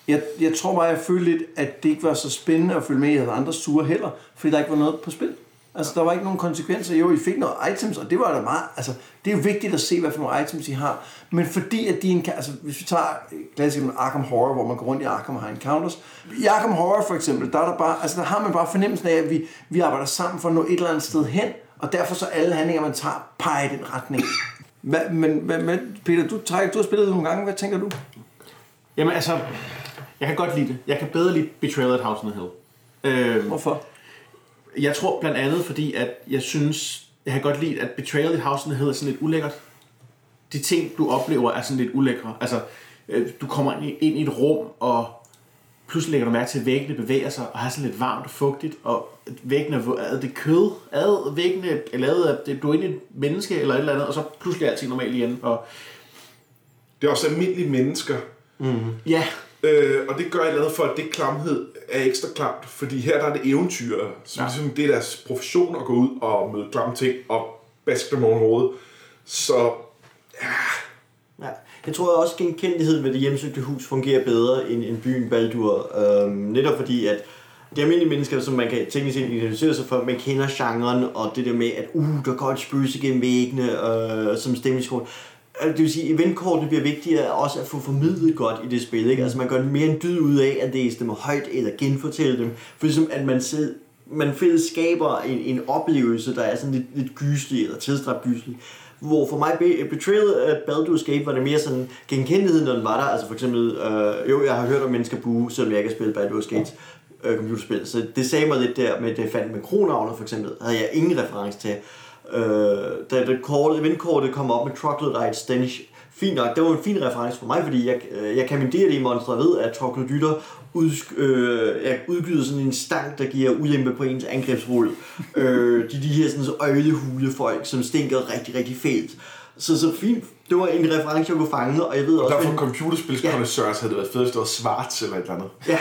Jeg, jeg tror bare, jeg følte lidt, at det ikke var så spændende at følge med i jeres andres ture heller, fordi der ikke var noget på spil. Altså, der var ikke nogen konsekvenser. Jo, I fik noget items, og det var da meget... Altså, det er jo vigtigt at se, hvad for nogle items I har. Men fordi at de... enka- Altså, hvis vi tager klassisk Arkham Horror, hvor man går rundt i Arkham og har encounters. I Arkham Horror for eksempel, der, er der, bare, altså, der har man bare fornemmelsen af, at vi, vi arbejder sammen for at nå et eller andet sted hen, og derfor så alle handlinger, man tager, peger i den retning. Hvad, men, hvad, men Peter, du, du har spillet det nogle gange. Hvad tænker du? Jamen altså, jeg kan godt lide det. Jeg kan bedre lide Betrayal at House on the Hill. Øhm, Hvorfor? Jeg tror blandt andet, fordi at jeg synes, jeg kan godt lide, at Betrayal i House on the Hill er sådan lidt ulækkert. De ting, du oplever, er sådan lidt ulækre. Altså, øh, du kommer ind i, ind i et rum, og pludselig lægger du mærke til, at væggene bevæger sig, og har sådan lidt varmt og fugtigt, og væggene er, det kød, er væggene er lavet af, det, du er inde i et menneske eller et eller andet, og så pludselig er alting normalt igen, og Det er også almindelige mennesker, ja, Øh, og det gør et eller andet for, at det klamhed er ekstra klamt, fordi her der er det eventyr, som Ja. ja. ligesom det er deres profession at gå ud og møde klamme ting og baske dem over hovedet. Så Ja. Jeg tror også, at genkendeligheden ved det hjemsøgte hus fungerer bedre end, end byen Baldur. Øhm, netop fordi, at det er almindelige mennesker, som man kan teknisk set identificere sig for, man kender genren, og det der med, at uh, der går et spøgelse gennem væggene, øh, som stemmingskort. Altså, det vil sige, eventkortene bliver vigtigere også at få formidlet godt i det spil. Ikke? Altså man gør mere en dyd ud af at læse dem højt eller genfortælle dem. For ligesom at man selv man fælles skaber en, en oplevelse, der er sådan lidt, lidt gyselig eller tilstræbt gyselig. Hvor for mig, Betrayal af Baldur's Gate var det mere sådan genkendelighed, når den var der. Altså for eksempel, øh, jo, jeg har hørt om mennesker bue, selvom jeg ikke har spillet Baldur's Gate øh, computerspil. Så det sagde mig lidt der med, det fandt med Kronavner for eksempel, havde jeg ingen reference til. Øh, da det kortet, eventkortet kom op med Troglodyte Stench, fint nok, det var en fin reference for mig, fordi jeg, øh, jeg kan min det i ved, at troglodytter ud, øh, jeg udgyder sådan en stang, der giver ulempe på ens angrebsrulle. øh, de, de her sådan så folk, som stinker rigtig, rigtig fælt. Så, så fint, det var en reference, jeg kunne fange, og jeg ved også... derfor men- computerspilskondensørs havde det været fedt, hvis det var svart eller et eller andet. Ja.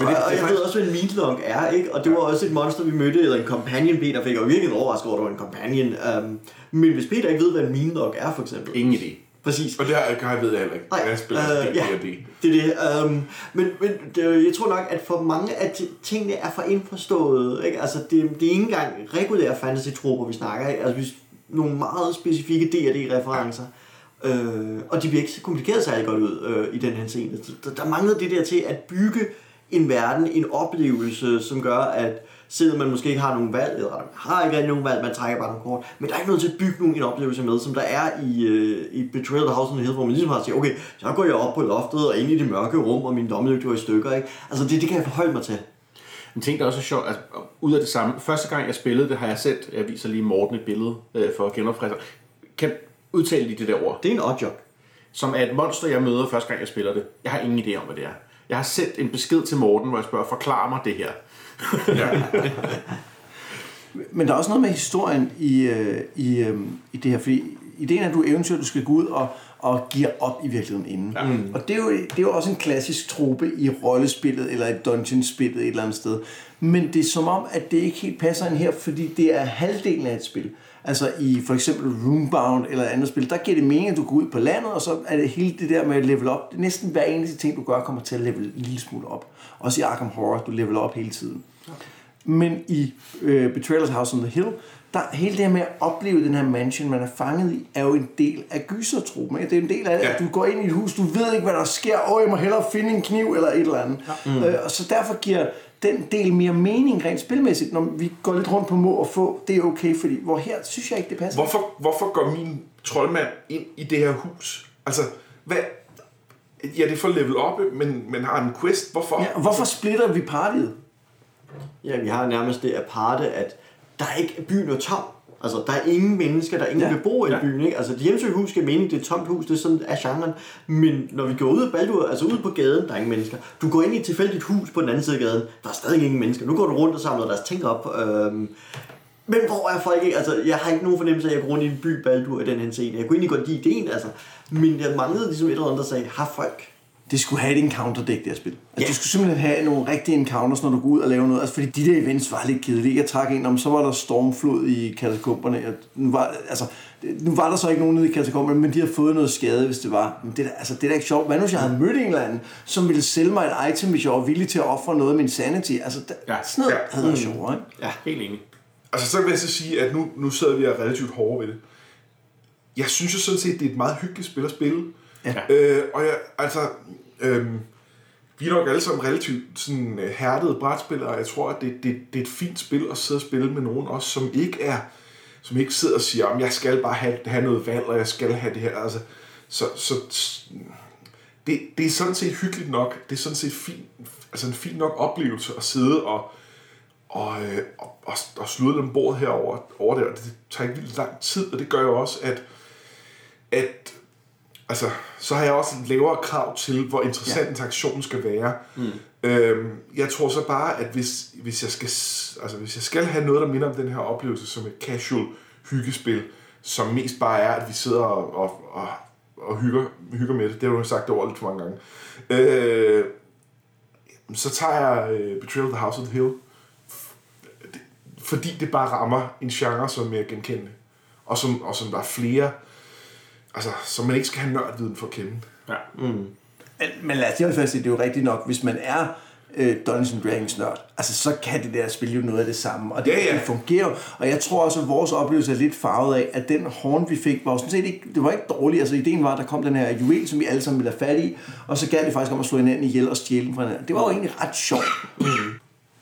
og, og jeg ved også, hvad en meatlog er, ikke? Og det var også et monster, vi mødte, eller en companion, Peter fik, og virkelig overrasket over, at det var en companion. Um, men hvis Peter ikke ved, hvad en meatlog er, for eksempel. ingen idé. Præcis. Og det her jeg ved jeg heller ikke. Nej, jeg spiller øh, ja. Det er det. Um, men men det, jeg tror nok, at for mange af ti- tingene er for indforstået. Ikke? Altså, det, det er ikke engang regulære fantasy-tropper, vi snakker af. Altså, vi, nogle meget specifikke D&D-referencer. Øh, og de bliver ikke så kompliceret særlig godt ud øh, i den her scene. Der, der manglede det der til at bygge en verden, en oplevelse, som gør, at selvom man måske ikke har nogen valg, eller man har ikke rigtig nogen valg, man trækker bare nogle kort, men der er ikke noget til at bygge nogen en oplevelse med, som der er i, øh, i Betrayal of the House on the Hill, hvor man ligesom har sagt, okay, så går jeg op på loftet og ind i det mørke rum, og min lommelygte går i stykker, ikke? Altså det, det kan jeg forholde mig til. En ting, der også er sjovt, altså, ud af det samme. Første gang, jeg spillede det, har jeg sendt, jeg viser lige Morten et billede øh, for genopfrisker. Kan udtale lige det der ord? Det er en oddjob. Som er et monster, jeg møder første gang, jeg spiller det. Jeg har ingen idé om, hvad det er. Jeg har sendt en besked til Morten, hvor jeg spørger, forklar mig det her. Men der er også noget med historien i, øh, i, øh, i det her, fordi ideen er, at du eventyr, du skal gå ud og, og giver op i virkeligheden inden. Ja. Og det er, jo, det er jo også en klassisk trope i rollespillet eller i dungeon-spillet et eller andet sted. Men det er som om, at det ikke helt passer ind her, fordi det er halvdelen af et spil. Altså i for eksempel Roombound eller et andet spil, der giver det mening, at du går ud på landet, og så er det hele det der med at level op. Det er næsten hver eneste ting, du gør, kommer til at level en lille smule op. Også i Arkham Horror, du leveler op hele tiden. Men i øh, Betrayal House on the Hill, der hele det her med at opleve den her mansion, man er fanget i, er jo en del af gysertruppen. Ikke? Det er en del af det, Ja. at du går ind i et hus, du ved ikke, hvad der sker. Åh, jeg må hellere finde en kniv eller et eller andet. Ja. Mm. Øh, og så derfor giver den del mere mening rent spilmæssigt, når vi går lidt rundt på må og få, det er okay, fordi hvor her synes jeg ikke, det passer. Hvorfor, hvorfor går min troldmand ind i det her hus? Altså, hvad... Ja, det er for level op, men, men har en quest. Hvorfor? Ja, og hvorfor splitter vi partiet? Ja, vi har nærmest det aparte, at der er ikke byen er tom. Altså, der er ingen mennesker, der er ingen Ja. ja. beboere i Ja. byen, ikke? Altså, det hjemsøgte hus skal mening, det er et tomt hus, det er sådan af genren. Men når vi går ud af Baldur, altså ud på gaden, der er ingen mennesker. Du går ind i et tilfældigt hus på den anden side af gaden, der er stadig ingen mennesker. Nu går du rundt og samler deres ting op. Øhm, men hvor er folk ikke? Altså, jeg har ikke nogen fornemmelse af, at jeg går rundt i en by Baldur i den her scene. Jeg kunne egentlig godt lide ideen, altså. Men jeg manglede ligesom et eller andet, der sagde, har folk? Det skulle have et encounter-dæk, det her spil. Altså, Ja. Du skulle simpelthen have nogle rigtige encounters, når du går ud og laver noget. Altså, fordi de der events var lidt kedelige. Jeg trak en om, så var der stormflod i katakomberne. Jeg- Nu var, altså, nu var der så ikke nogen nede i katakomberne, men de havde fået noget skade, hvis det var. Men det, er altså, det er da ikke sjovt. Hvad nu, hvis jeg havde mødt en eller anden, som ville sælge mig et item, hvis jeg var villig til at ofre noget af min sanity? Altså, der, Ja. sådan noget Ja. havde været sjovere, ikke? Ja, helt enig. Altså, så vil jeg så sige, at nu, nu sidder vi og er relativt hårde ved det. Jeg synes jo sådan set, det er et meget hyggeligt spil at spille. Ja. Øh, og jeg, altså, øh, vi er nok alle sammen relativt sådan øh, hærdede brætspillere, og jeg tror, at det, det, det er et fint spil at sidde og spille med nogen også, som ikke er, som ikke sidder og siger, om jeg skal bare have, have noget valg, og jeg skal have det her. Altså, så, så det, det er sådan set hyggeligt nok. Det er sådan set fin, altså en fin nok oplevelse at sidde og, og, øh, og, og, og sludre dem bordet herover over det, det tager ikke vildt lang tid, og det gør jo også, at, at altså, så har jeg også lavere krav til, hvor interessant ja. interaktionen skal være. Mm. Øhm, jeg tror så bare, at hvis, hvis, jeg skal, altså, hvis jeg skal have noget, der minder om den her oplevelse som et casual hyggespil, som mest bare er, at vi sidder og, og, og, og hygger, hygger med det, det har du jo sagt over lidt for mange gange, øh, så tager jeg øh, Betrayal of the House of the Hill, fordi det bare rammer en genre, som er mere genkendende, og som, og som der er flere, altså, som man ikke skal have nørdviden for at kende. Ja. Men, men lad os lige fast i, det er jo rigtigt nok, hvis man er øh, Dungeons Dragons nørd, altså så kan det der spil jo noget af det samme, og det, Ja, ja. det fungerer. Og jeg tror også, at vores oplevelse er lidt farvet af, at den horn, vi fik, var jo sådan set ikke, det var ikke dårligt. Altså ideen var, at der kom den her juvel, som vi alle sammen ville have fat i, og så galt det faktisk om at slå hinanden ihjel og stjæle den fra hinanden. Det var jo egentlig ret sjovt.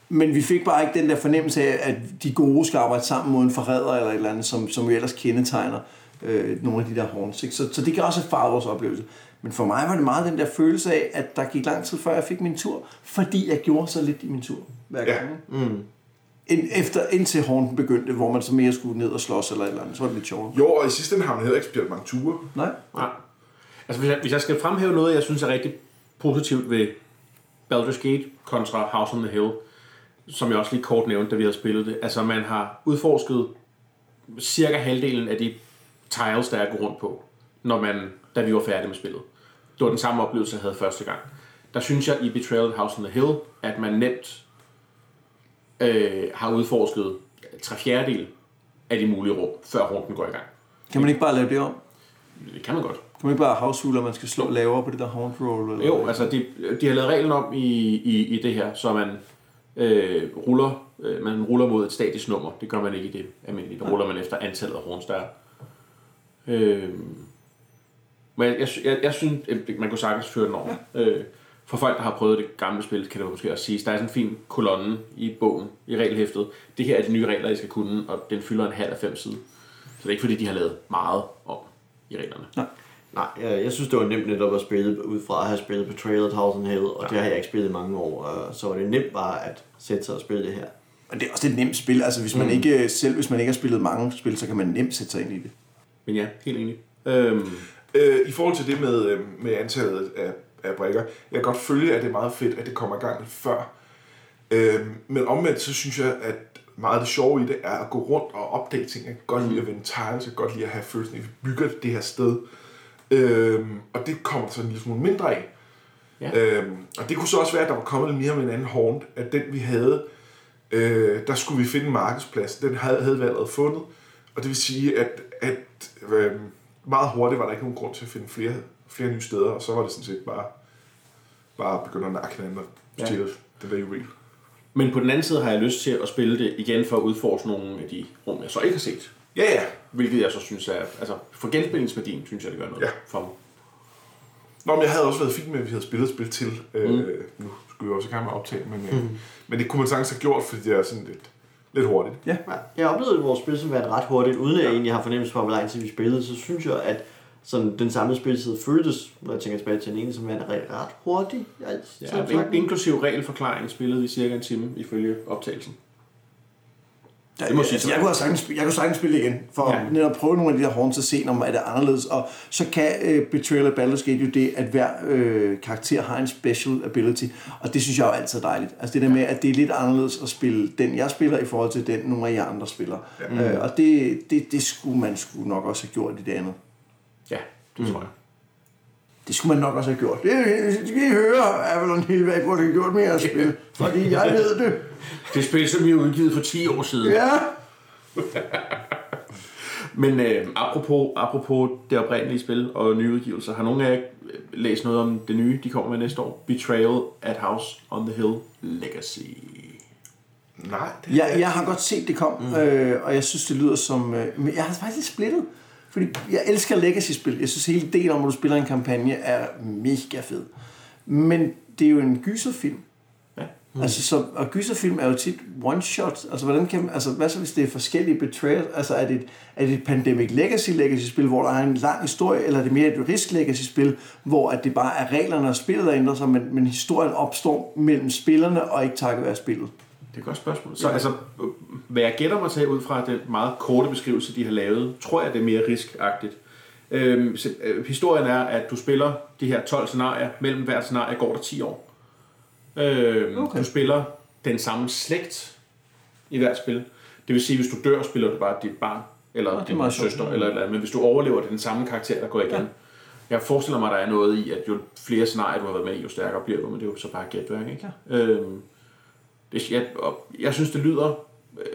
Men vi fik bare ikke den der fornemmelse af, at de gode skal arbejde sammen mod en forræder eller et eller andet, som, som jo ellers kendetegner øh, nogle af de der horns. Ikke? Så, så det kan også have farvet vores oplevelse. Men for mig var det meget den der følelse af, at der gik lang tid før jeg fik min tur, fordi jeg gjorde så lidt i min tur hver Ja. gang. Mm. Ind, efter, indtil hornen begyndte, hvor man så mere skulle ned og slås eller et eller andet, så var det lidt sjovt. Jo, og i sidste ende har man heller ikke spillet mange ture. Nej? Nej. Altså, hvis jeg, hvis jeg skal fremhæve noget, jeg synes er rigtig positivt ved Baldur's Gate kontra House on the Hill, som jeg også lige kort nævnte, da vi havde spillet det. Altså, man har udforsket cirka halvdelen af de tiles, der er at gå rundt på, når man, da vi var færdige med spillet. Det var den samme oplevelse, jeg havde første gang. Der synes jeg i Betrayal at House on the Hill, at man nemt øh, har udforsket tre fjerdedel af de mulige rum, før runden går i gang. Kan man ikke bare lave det om? Det kan man godt. Kan man ikke bare house at man skal slå lavere på det der horn roll? Eller Jo, altså de, de har lavet reglen om i, i, i det her, så man øh, ruller øh, man ruller mod et statisk nummer. Det gør man ikke i det almindelige. Der ruller man efter antallet af horns, der er. Øh, men jeg, jeg, jeg, synes, øh, man kunne sagtens føre den over. Ja. Øh, for folk, der har prøvet det gamle spil, kan det måske også sige, der er sådan en fin kolonne i bogen, i regelhæftet. Det her er de nye regler, I skal kunne, og den fylder en halv af fem side. Så det er ikke fordi, de har lavet meget om i reglerne. Nej, jeg, jeg synes, det var nemt netop at spille ud fra at have spillet Betrayal at House and Hill, og ja. det har jeg ikke spillet i mange år, og så var det nemt bare at sætte sig og spille det her. Og det er også et nemt spil. Altså, hvis man ikke, selv hvis man ikke har spillet mange spil, så kan man nemt sætte sig ind i det. Men ja, helt enig. Øhm, Øh, I forhold til det med, øh, med antallet af, af brækker, jeg kan godt følge, at det er meget fedt, at det kommer i gang før. Øh, men omvendt, så synes jeg, at meget af det sjove i det er at gå rundt og opdage ting. Jeg kan godt lide at vende tiles, jeg kan godt lide at have følelsen af, at vi bygger det her sted. Øh, og det kommer så en lille smule mindre af. Ja. Øhm, og det kunne så også være, at der var kommet lidt mere med en anden horn, at den vi havde, øh, der skulle vi finde en markedsplads. Den havde, havde vi allerede fundet, og det vil sige, at, at øh, meget hurtigt var der ikke nogen grund til at finde flere, flere nye steder, og så var det sådan set bare, bare at begynde at nakke hinanden og Ja. stjæle det der juvel. Men på den anden side har jeg lyst til at spille det igen for at udforske nogle af de rum, jeg så ikke har set. Ja, ja. Hvilket jeg så synes er... Altså, for genspillingsværdien synes jeg, det gør noget Ja. for mig. Nå, men jeg havde også været fint med, at vi havde spillet spil til. Øh, Nu skulle jeg også i gang med at optage, men, øh, men det kunne man sagtens have gjort, fordi det er sådan lidt, lidt hurtigt. Ja. Ja, jeg oplevede vores spil som været ret hurtigt, uden at jeg egentlig har fornemmelse for, hvor lang tid vi spillede, så synes jeg, at sådan, den samlede spilletid føltes, når jeg tænker tilbage til den ene, som værende ret, ret hurtig. Jeg, Ja, in- inklusiv regelforklaring spillede vi cirka en time ifølge optagelsen. Ja, Det må altså, siges. jeg, kunne have sagtens, jeg kunne sagtens spille igen, for Ja. netop at prøve nogle af de der horns og se, om er det anderledes. Og så kan øh, Betrayal af Baldur's Gate jo det, at hver øh, karakter har en special ability. Og det synes jeg jo altid er dejligt. Altså det der med, at det er lidt anderledes at spille den, jeg spiller, i forhold til den, nogle af jer andre spiller. Ja. Øh, og det, det, det skulle man skulle nok også have gjort i det andet. Ja, det tror jeg. Det skulle man nok også have gjort. Det skal I høre, Avalon Hillvag burde have gjort mere at spille, fordi jeg ved det. Det spil, som vi har udgivet for 10 år siden. Ja. Men øh, apropos, apropos det oprindelige spil og nye udgivelser, har nogen af jer øh, læst noget om det nye, de kommer med næste år? Betrayal at House on the Hill Legacy. Nej, det Jeg, jeg har godt set det kom, mm. øh, og jeg synes, det lyder som... Øh, men jeg har faktisk lidt splittet. Fordi jeg elsker Legacy-spil. Jeg synes, hele ideen om, at du spiller en kampagne, er mega fed. Men det er jo en gyserfilm. Mm. Altså, så, og gyserfilm er jo tit one-shot. Altså, hvordan kan, altså, hvad så hvis det er forskellige betrayals? Altså, er det, et, er det et Pandemic Legacy Legacy-spil, hvor der er en lang historie, eller er det mere et Risk Legacy-spil, hvor at det bare er reglerne og spillet, der ændrer sig, men, men historien opstår mellem spillerne og ikke takket være spillet? Det er et godt spørgsmål. Så altså, hvad jeg gætter mig til ud fra den meget korte beskrivelse, de har lavet, tror jeg, det er mere riskagtigt. Øhm, så, øh, historien er, at du spiller de her 12 scenarier. Mellem hvert scenarie går der 10 år. Øhm, okay. Du spiller den samme slægt i hvert spil. Det vil sige, hvis du dør, spiller du bare dit barn, eller er din meget sjovt. søster, eller, eller andet. Men hvis du overlever, det er den samme karakter, der går igen. Ja. Jeg forestiller mig, at der er noget i, at jo flere scenarier, du har været med i, jo stærkere bliver du, men det er jo så bare gætværk, ikke? Ja. Øhm, det, jeg, og jeg synes, det lyder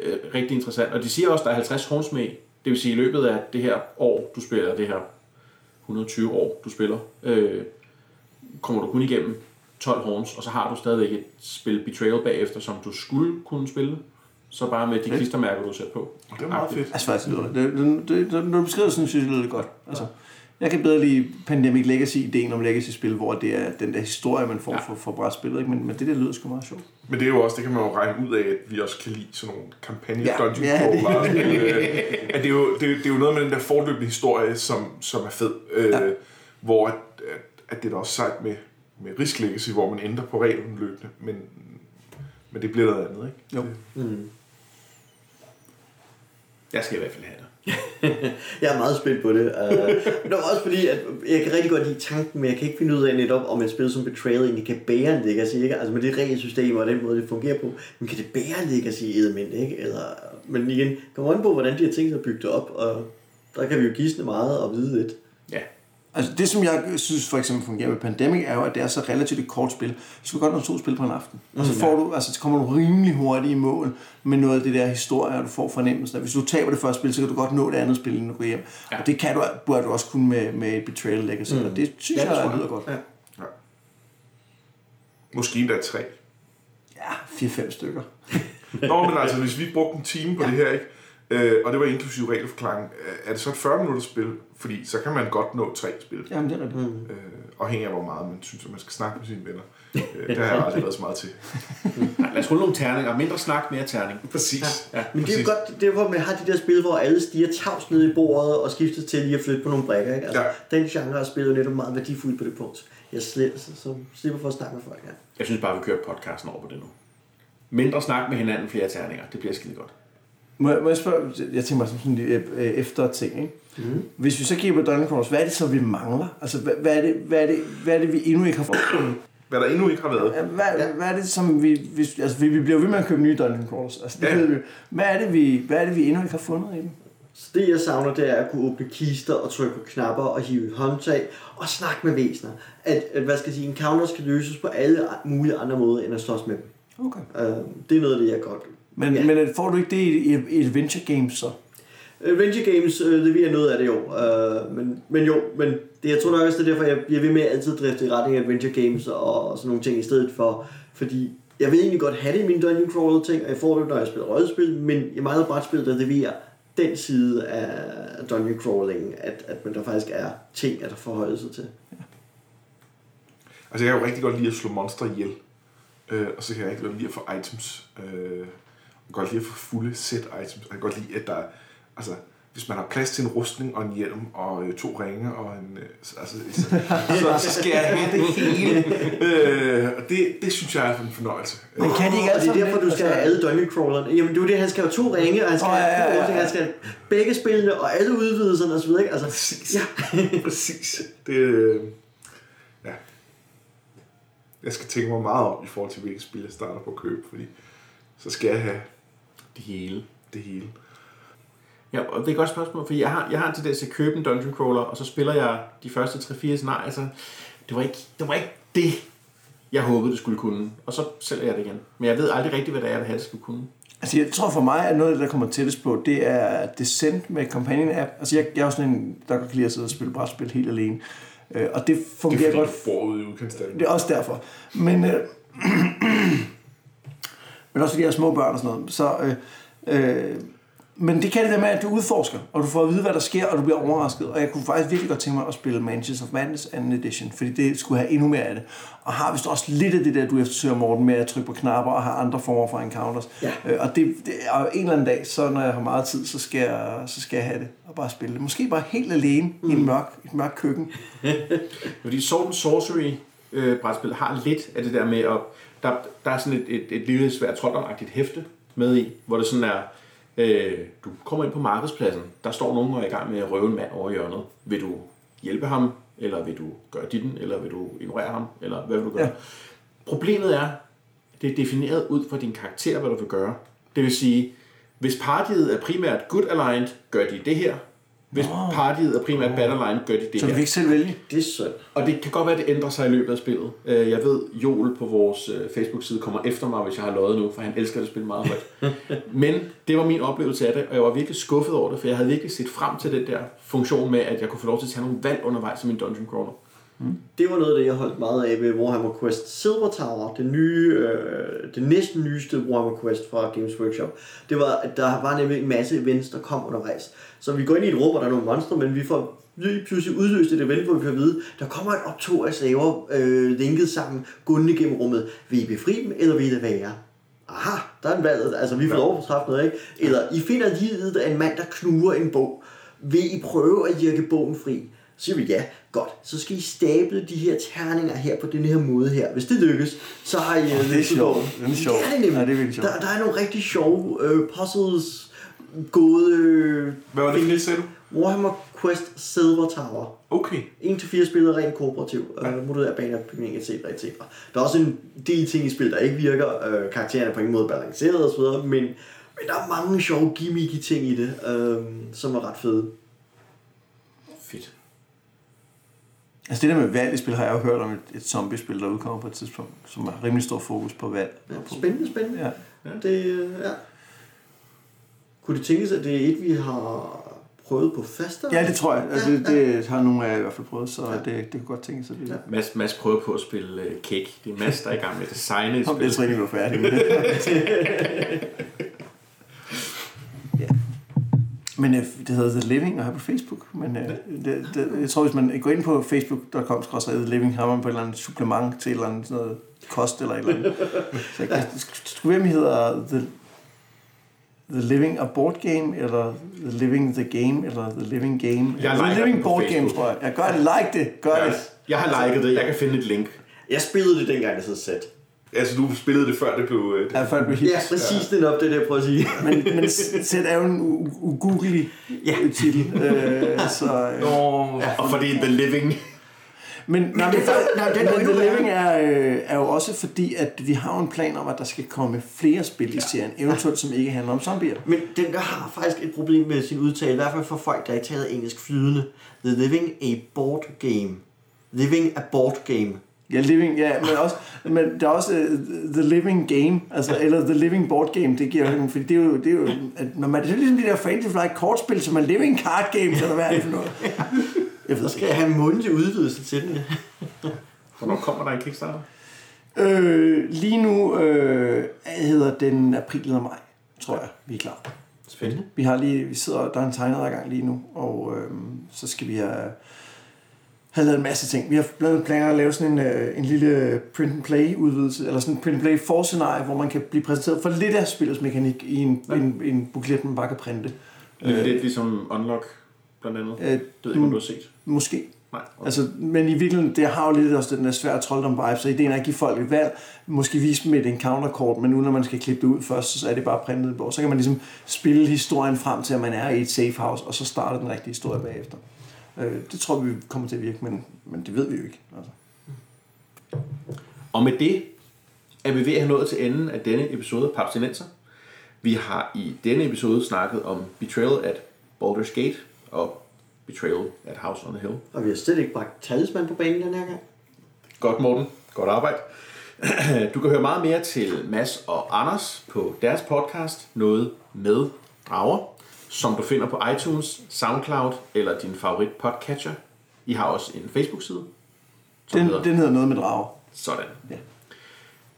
øh, rigtig interessant. Og de siger også, at der er 50 horns med. Det vil sige, at i løbet af det her år, du spiller, det her 120 år, du spiller, øh, kommer du kun igennem 12 horns, og så har du stadigvæk et spil Betrayal bagefter, som du skulle kunne spille, så bare med de klistermærker, du sætter på. Det er meget fedt. Altså faktisk lyder det. det, det, det når du beskriver det sådan, synes jeg, det lyder det godt. Altså, jeg kan bedre lide Pandemic Legacy-ideen om Legacy-spil, hvor det er den der historie, man får ja. for, for brætspillet, ikke? Men, men det der lyder sgu meget sjovt. Men det er jo også, det kan man jo regne ud af, at vi også kan lide sådan nogle kampagne Ja. dungeon Ja, det-. Øh, at det, er jo, det, er, det er jo noget med den der forløbende historie, som, som er fed. Øh, Ja. Hvor at, at, at det er da også sejt med, med Risk Legacy, hvor man ændrer på reglerne løbende. Men, men det bliver noget andet, ikke? Jo. Jeg skal i hvert fald have det. Jeg er meget spændt på det. Uh, men det var også fordi, at jeg kan rigtig godt lide tanken, men jeg kan ikke finde ud af netop, om et spil som Betrayal egentlig kan bære en legacy. Ikke? Altså med det regelsystem og den måde, det fungerer på. Men kan det bære en legacy i element, ikke? Eller, men igen, kommer an på, hvordan de har tænkt sig at bygge det op. Og der kan vi jo gisne meget og vide lidt. Altså det, som jeg synes for eksempel fungerer med Pandemic, er jo, at det er så relativt et kort spil. Så kan godt nå to spil på en aften. Og så, får du, altså, så kommer du rimelig hurtigt i mål med noget af det der historie, og du får fornemmelsen af, hvis du taber det første spil, så kan du godt nå det andet spil, inden du går hjem. Ja. Og det kan du, burde du også kunne med, med et Betrayal Legacy, mm. og det synes Ja, det tror jeg jeg. lyder godt. Ja. Ja. Måske endda tre. Ja, 4-5 stykker. Nå, men altså, hvis vi brugte en time på ja. det her, ikke? Øh, og det var inklusiv regelforklaring, øh, er det så et 40 minutters spil? Fordi så kan man godt nå tre spil. Jamen, det er rigtigt. Øh, afhængig af, hvor meget man synes, at man skal snakke med sine venner. Øh, det har jeg aldrig været så meget til. Nej, lad os rulle nogle terninger. Mindre snak, mere terning. Præcis. Ja. Men det er jo Præcis. godt, det er hvor man har de der spil, hvor alle stiger tavs ned i bordet og skifter til lige at flytte på nogle brækker. Ikke? Altså, Ja. Den genre er spillet netop meget værdifuld på det punkt. Jeg slipper, så, så slipper for at snakke med folk. Ja. Jeg synes bare, vi kører podcasten over på det nu. Mindre snak med hinanden, flere terninger. Det bliver skide godt. Må, jeg- må jeg spørge, jeg tænker mig som sådan en øh, øh, efter ting, ikke? Mm. Hvis vi så kigger på Dungeon Crawlers, hvad er det så, vi mangler? Altså, hvad, hvad, er det, hvad, er det, hvad er det, vi endnu ikke har fået? Hvad der endnu ikke har været. Hvad, ja. hvad er det, som vi... Hvis, altså, vi, vi bliver ved med at købe nye Dungeon Crawlers. Altså, det Ja. ved vi. Hvad er, det, vi, hvad er det, vi endnu ikke har fundet i dem? Så det jeg savner, det er at kunne åbne kister og trykke på knapper og hive håndtag og snakke med væsener. At, at hvad skal jeg sige, encounters kan løses på alle mulige andre måder end at slås med dem. Okay. Uh, det er noget af det, jeg godt Men, Ja. ja. men får du ikke det i, i, i Adventure Games så? Adventure Games øh, leverer noget af det jo, øh, men, men jo, men det, jeg tror nok også, det er derfor, jeg bliver ved med at altid drifte i retning af Adventure Games og, og sådan nogle ting i stedet for, fordi jeg vil egentlig godt have det i min Dungeon Crawler ting, og jeg får det, når jeg spiller rollespil, men jeg mangler brætspil, der leverer den side af Dungeon Crawling, at, at man der faktisk er ting, at forholde sig til. Altså, jeg kan jo rigtig godt lide at slå monster ihjel. Øh, og så kan jeg rigtig godt lide at få items. Øh, kan godt lide at få fulde set items. Jeg kan godt lide, at der er- altså, hvis man har plads til en rustning og en hjelm og øh, to ringe og en... Øh, så- altså, så, så, så skal jeg have det hele. Øh, og det, det synes jeg er en fornøjelse. Men kan de ikke alle det er derfor, du skal have alle Dungeon Crawlerne. Jamen, det er jo det, han skal have to ringe, og han skal Åh, have ja, ja, ja. han skal have begge spillene, og alle udvidelserne osv. Ikke? Altså, Præcis. ja. Præcis. Det, øh, ja. Jeg skal tænke mig meget om i forhold til, hvilke spil jeg starter på at købe, fordi så skal jeg have Det hele. det hele. Ja, og det er et godt spørgsmål, for jeg har, jeg har en tendens til at købe en dungeon crawler, og så spiller jeg de første 3-4 scenarier, altså, det var, ikke, det var ikke det, jeg håbede, det skulle kunne. Og så sælger jeg det igen. Men jeg ved aldrig rigtigt, hvad det er, jeg vil have, det skulle kunne. Altså, jeg tror for mig, at noget af det, der kommer tættest på, det er Descent med Companion App. Altså, jeg, jeg er jo sådan en, der kan lide at sidde og spille brætspil helt alene. Øh, og det Det er fungerer godt. du bor ude i udkantsdanmark. Det er også derfor. Men, øh, men også fordi jeg har små børn og sådan noget. Så, øh, øh, men det kan det der med, at du udforsker, og du får at vide, hvad der sker, og du bliver overrasket. Og jeg kunne faktisk virkelig godt tænke mig at spille Mansions of Madness 2. edition, fordi det skulle have endnu mere af det. Og har vist også lidt af det der, du eftersøger, Morten, med at trykke på knapper og have andre former for encounters. Ja. Øh, og det, det, og en eller anden dag, så når jeg har meget tid, så skal jeg, så skal jeg have det og bare spille det. Måske bare helt alene mm. i en mørk, et mørk køkken. Fordi Sword Sorcery øh, brætspil har lidt af det der med at... Der, der er sådan et, et, et lille svært trolddomagtigt hæfte med i, hvor det sådan er... Øh, du kommer ind på markedspladsen. Der står nogen og er i gang med at røve en mand over i hjørnet. Vil du hjælpe ham, eller vil du gøre ditten, eller vil du ignorere ham, eller hvad vil du gøre? Ja. Problemet er, det er defineret ud fra din karakter, hvad du vil gøre. Det vil sige, hvis partiet er primært good aligned, gør de det her. Hvis partiet er primært aligned, gør de det Så du her. kan ikke selv vælge? Det er synd. Og det kan godt være, at det ændrer sig i løbet af spillet. Øh, Jeg ved, Joel på vores øh, Facebook-side kommer efter mig, hvis jeg har løjet nu, for han elsker at spille meget højt. Men det var min oplevelse af det, og jeg var virkelig skuffet over det, for jeg havde virkelig set frem til den der funktion med, at jeg kunne få lov til at tage nogle valg undervejs i min dungeon crawler. Det var noget af det, jeg holdt meget af ved Warhammer Quest Silver Tower, det nye, øh, det næsten nyeste Warhammer Quest fra Games Workshop. Det var, at der var nemlig en masse events, der kom undervejs. Så vi går ind i et rum, og der er nogle monstre, men vi får lige pludselig udløst et event, hvor vi kan vide, der kommer et optog af slaver øh, linket sammen, gående gennem rummet. Vil I befri dem, eller vil I det være? Aha, der er en valg. Altså, vi får lov at træffe noget, ikke? Eller, I finder livet af en mand, der knuger en bog. Vil I prøve at jirke bogen fri? Så siger vi ja, godt. Så skal I stable de her terninger her på den her måde her. Hvis det lykkes, så har I... øh, det er sjovt. Det er sjovt. Det er det nemlig. Ja, det er virkelig sjovt. Der, der er nogle rigtig sjove øh, puzzles, gode... Øh, Hvad var det for du? Warhammer Quest Silver Tower. Okay. 1-4 spillere rent kooperativ, ja. øh, modulær baneopbygning, etc. etc. Der er også en del ting i spil, der ikke virker. Øh, karaktererne er på ingen måde balanceret osv., men, men der er mange sjove gimmicky ting i det, øh, som er ret fede. Fedt. Altså det der med valg i spil, har jeg jo hørt om et, et zombie-spil, der udkommer på et tidspunkt, som har rimelig stor fokus på valg. Ja, på, spændende, spændende. Ja. Det, øh, ja. Kunne det tænkes, at det er et, vi har prøvet på faster? ja, det tror jeg. Altså, det, det har nogle af jer i hvert fald prøvet, så det, det kunne godt tænke sig. Det, ja. Mads, Mads prøver på at spille uh, cake. Det er Mads, der er i gang med at designe et Om det spil. er ikke var færdig med det. ja. Men øh, det hedder The Living og her på Facebook. Men øh, det, det, jeg tror, hvis man går ind på facebook.com The Living, har man på et eller andet supplement til et eller andet sådan noget kost eller et eller andet. Så jeg kan, skulle I hedder The, The Living a Board Game, eller The Living the Game, eller The Living Game. Jeg The Living Board Game, tror jeg. Jeg gør det. Like det. Gør det. Jeg har liket det. Jeg kan finde et link. Jeg spillede det dengang, det hed sæt. Altså, du spillede det før det blev... øh, Ja, før det blev hit. Ja, præcis det er op, det er det, jeg prøver at sige. Men, men Sæt er jo en ugoogelig Ja. titel. Øh, så, øh. Nå, Og fordi The Living... Men, nej, men, nej, den er men The. Living er, øh, er jo også fordi, at de har en plan om, at der skal komme flere spil i serien, eventuelt som ikke handler om zombier. Men den der har faktisk et problem med sin udtale, i hvert fald for folk, der ikke taler engelsk flydende. The Living a Board Game. Living a Board Game. Ja, Living, ja, men, også, men der er også uh, The Living Game, altså, eller The Living Board Game, det giver jo fordi det er jo, det er jo at når man, det er ligesom de der Fantasy Flight kortspil, som er Living Card Games, eller hvad er det for noget? Jeg ved Så skal jeg have en mundtlig udvidelse til den. Hvornår kommer der en Kickstarter? Øh, lige nu øh, hedder den april eller maj, tror jeg, vi er klar. Spændende. Vi har lige, vi sidder, der er en tegner i gang lige nu, og øh, så skal vi have, have lavet en masse ting. Vi har blandt andet planer at lave sådan en, øh, en lille print and play udvidelse, eller sådan en print and play for scenarie, hvor man kan blive præsenteret for lidt af spillets mekanik i en, ja. en, en buklet, man bare kan printe. Øh, lidt ligesom Unlock, blandt andet. Øh, Det ved jeg ikke, om du har set. Måske. Nej. Okay. Altså, men i virkeligheden, det har jo lidt også den der svære trolddom vibe, så ideen er at give folk et valg, måske vise dem et encounter-kort, men nu når man skal klippe det ud først, så er det bare printet på. Så kan man ligesom spille historien frem til, at man er i et safe house, og så starter den rigtige historie bagefter. Øh, det tror vi kommer til at virke, men, men det ved vi jo ikke. Altså. Og med det er vi ved at have nået til enden af denne episode af Papstinenser. Vi har i denne episode snakket om Betrayal at Baldur's Gate og Betrayal at House on the Hill. Og vi har slet ikke bragt talisman på banen den her gang. Godt, Morten. Godt arbejde. Du kan høre meget mere til Mads og Anders på deres podcast, Noget med Drager, som du finder på iTunes, Soundcloud eller din favorit podcatcher. I har også en Facebook-side. Den, hedder den hedder noget med drager. Sådan. Ja.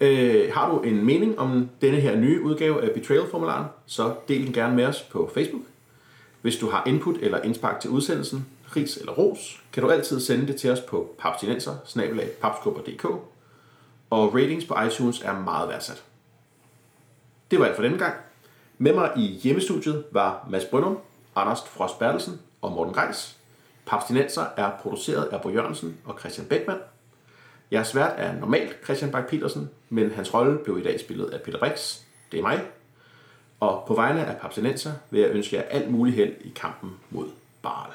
Øh, har du en mening om denne her nye udgave af Betrayal-formularen, så del den gerne med os på Facebook. Hvis du har input eller indspark til udsendelsen, ris eller ros, kan du altid sende det til os på papstinenser og ratings på iTunes er meget værdsat. Det var alt for denne gang. Med mig i hjemmestudiet var Mads Brøndum, Anders Frost Bertelsen og Morten Greis. Papstinenser er produceret af Bo Jørgensen og Christian Beckmann. Jeres vært er normalt Christian Bak petersen men hans rolle blev i dag spillet af Peter Brix. Det er mig. Og på vegne af Papstinenser vil jeg ønske jer alt muligt held i kampen mod Barl.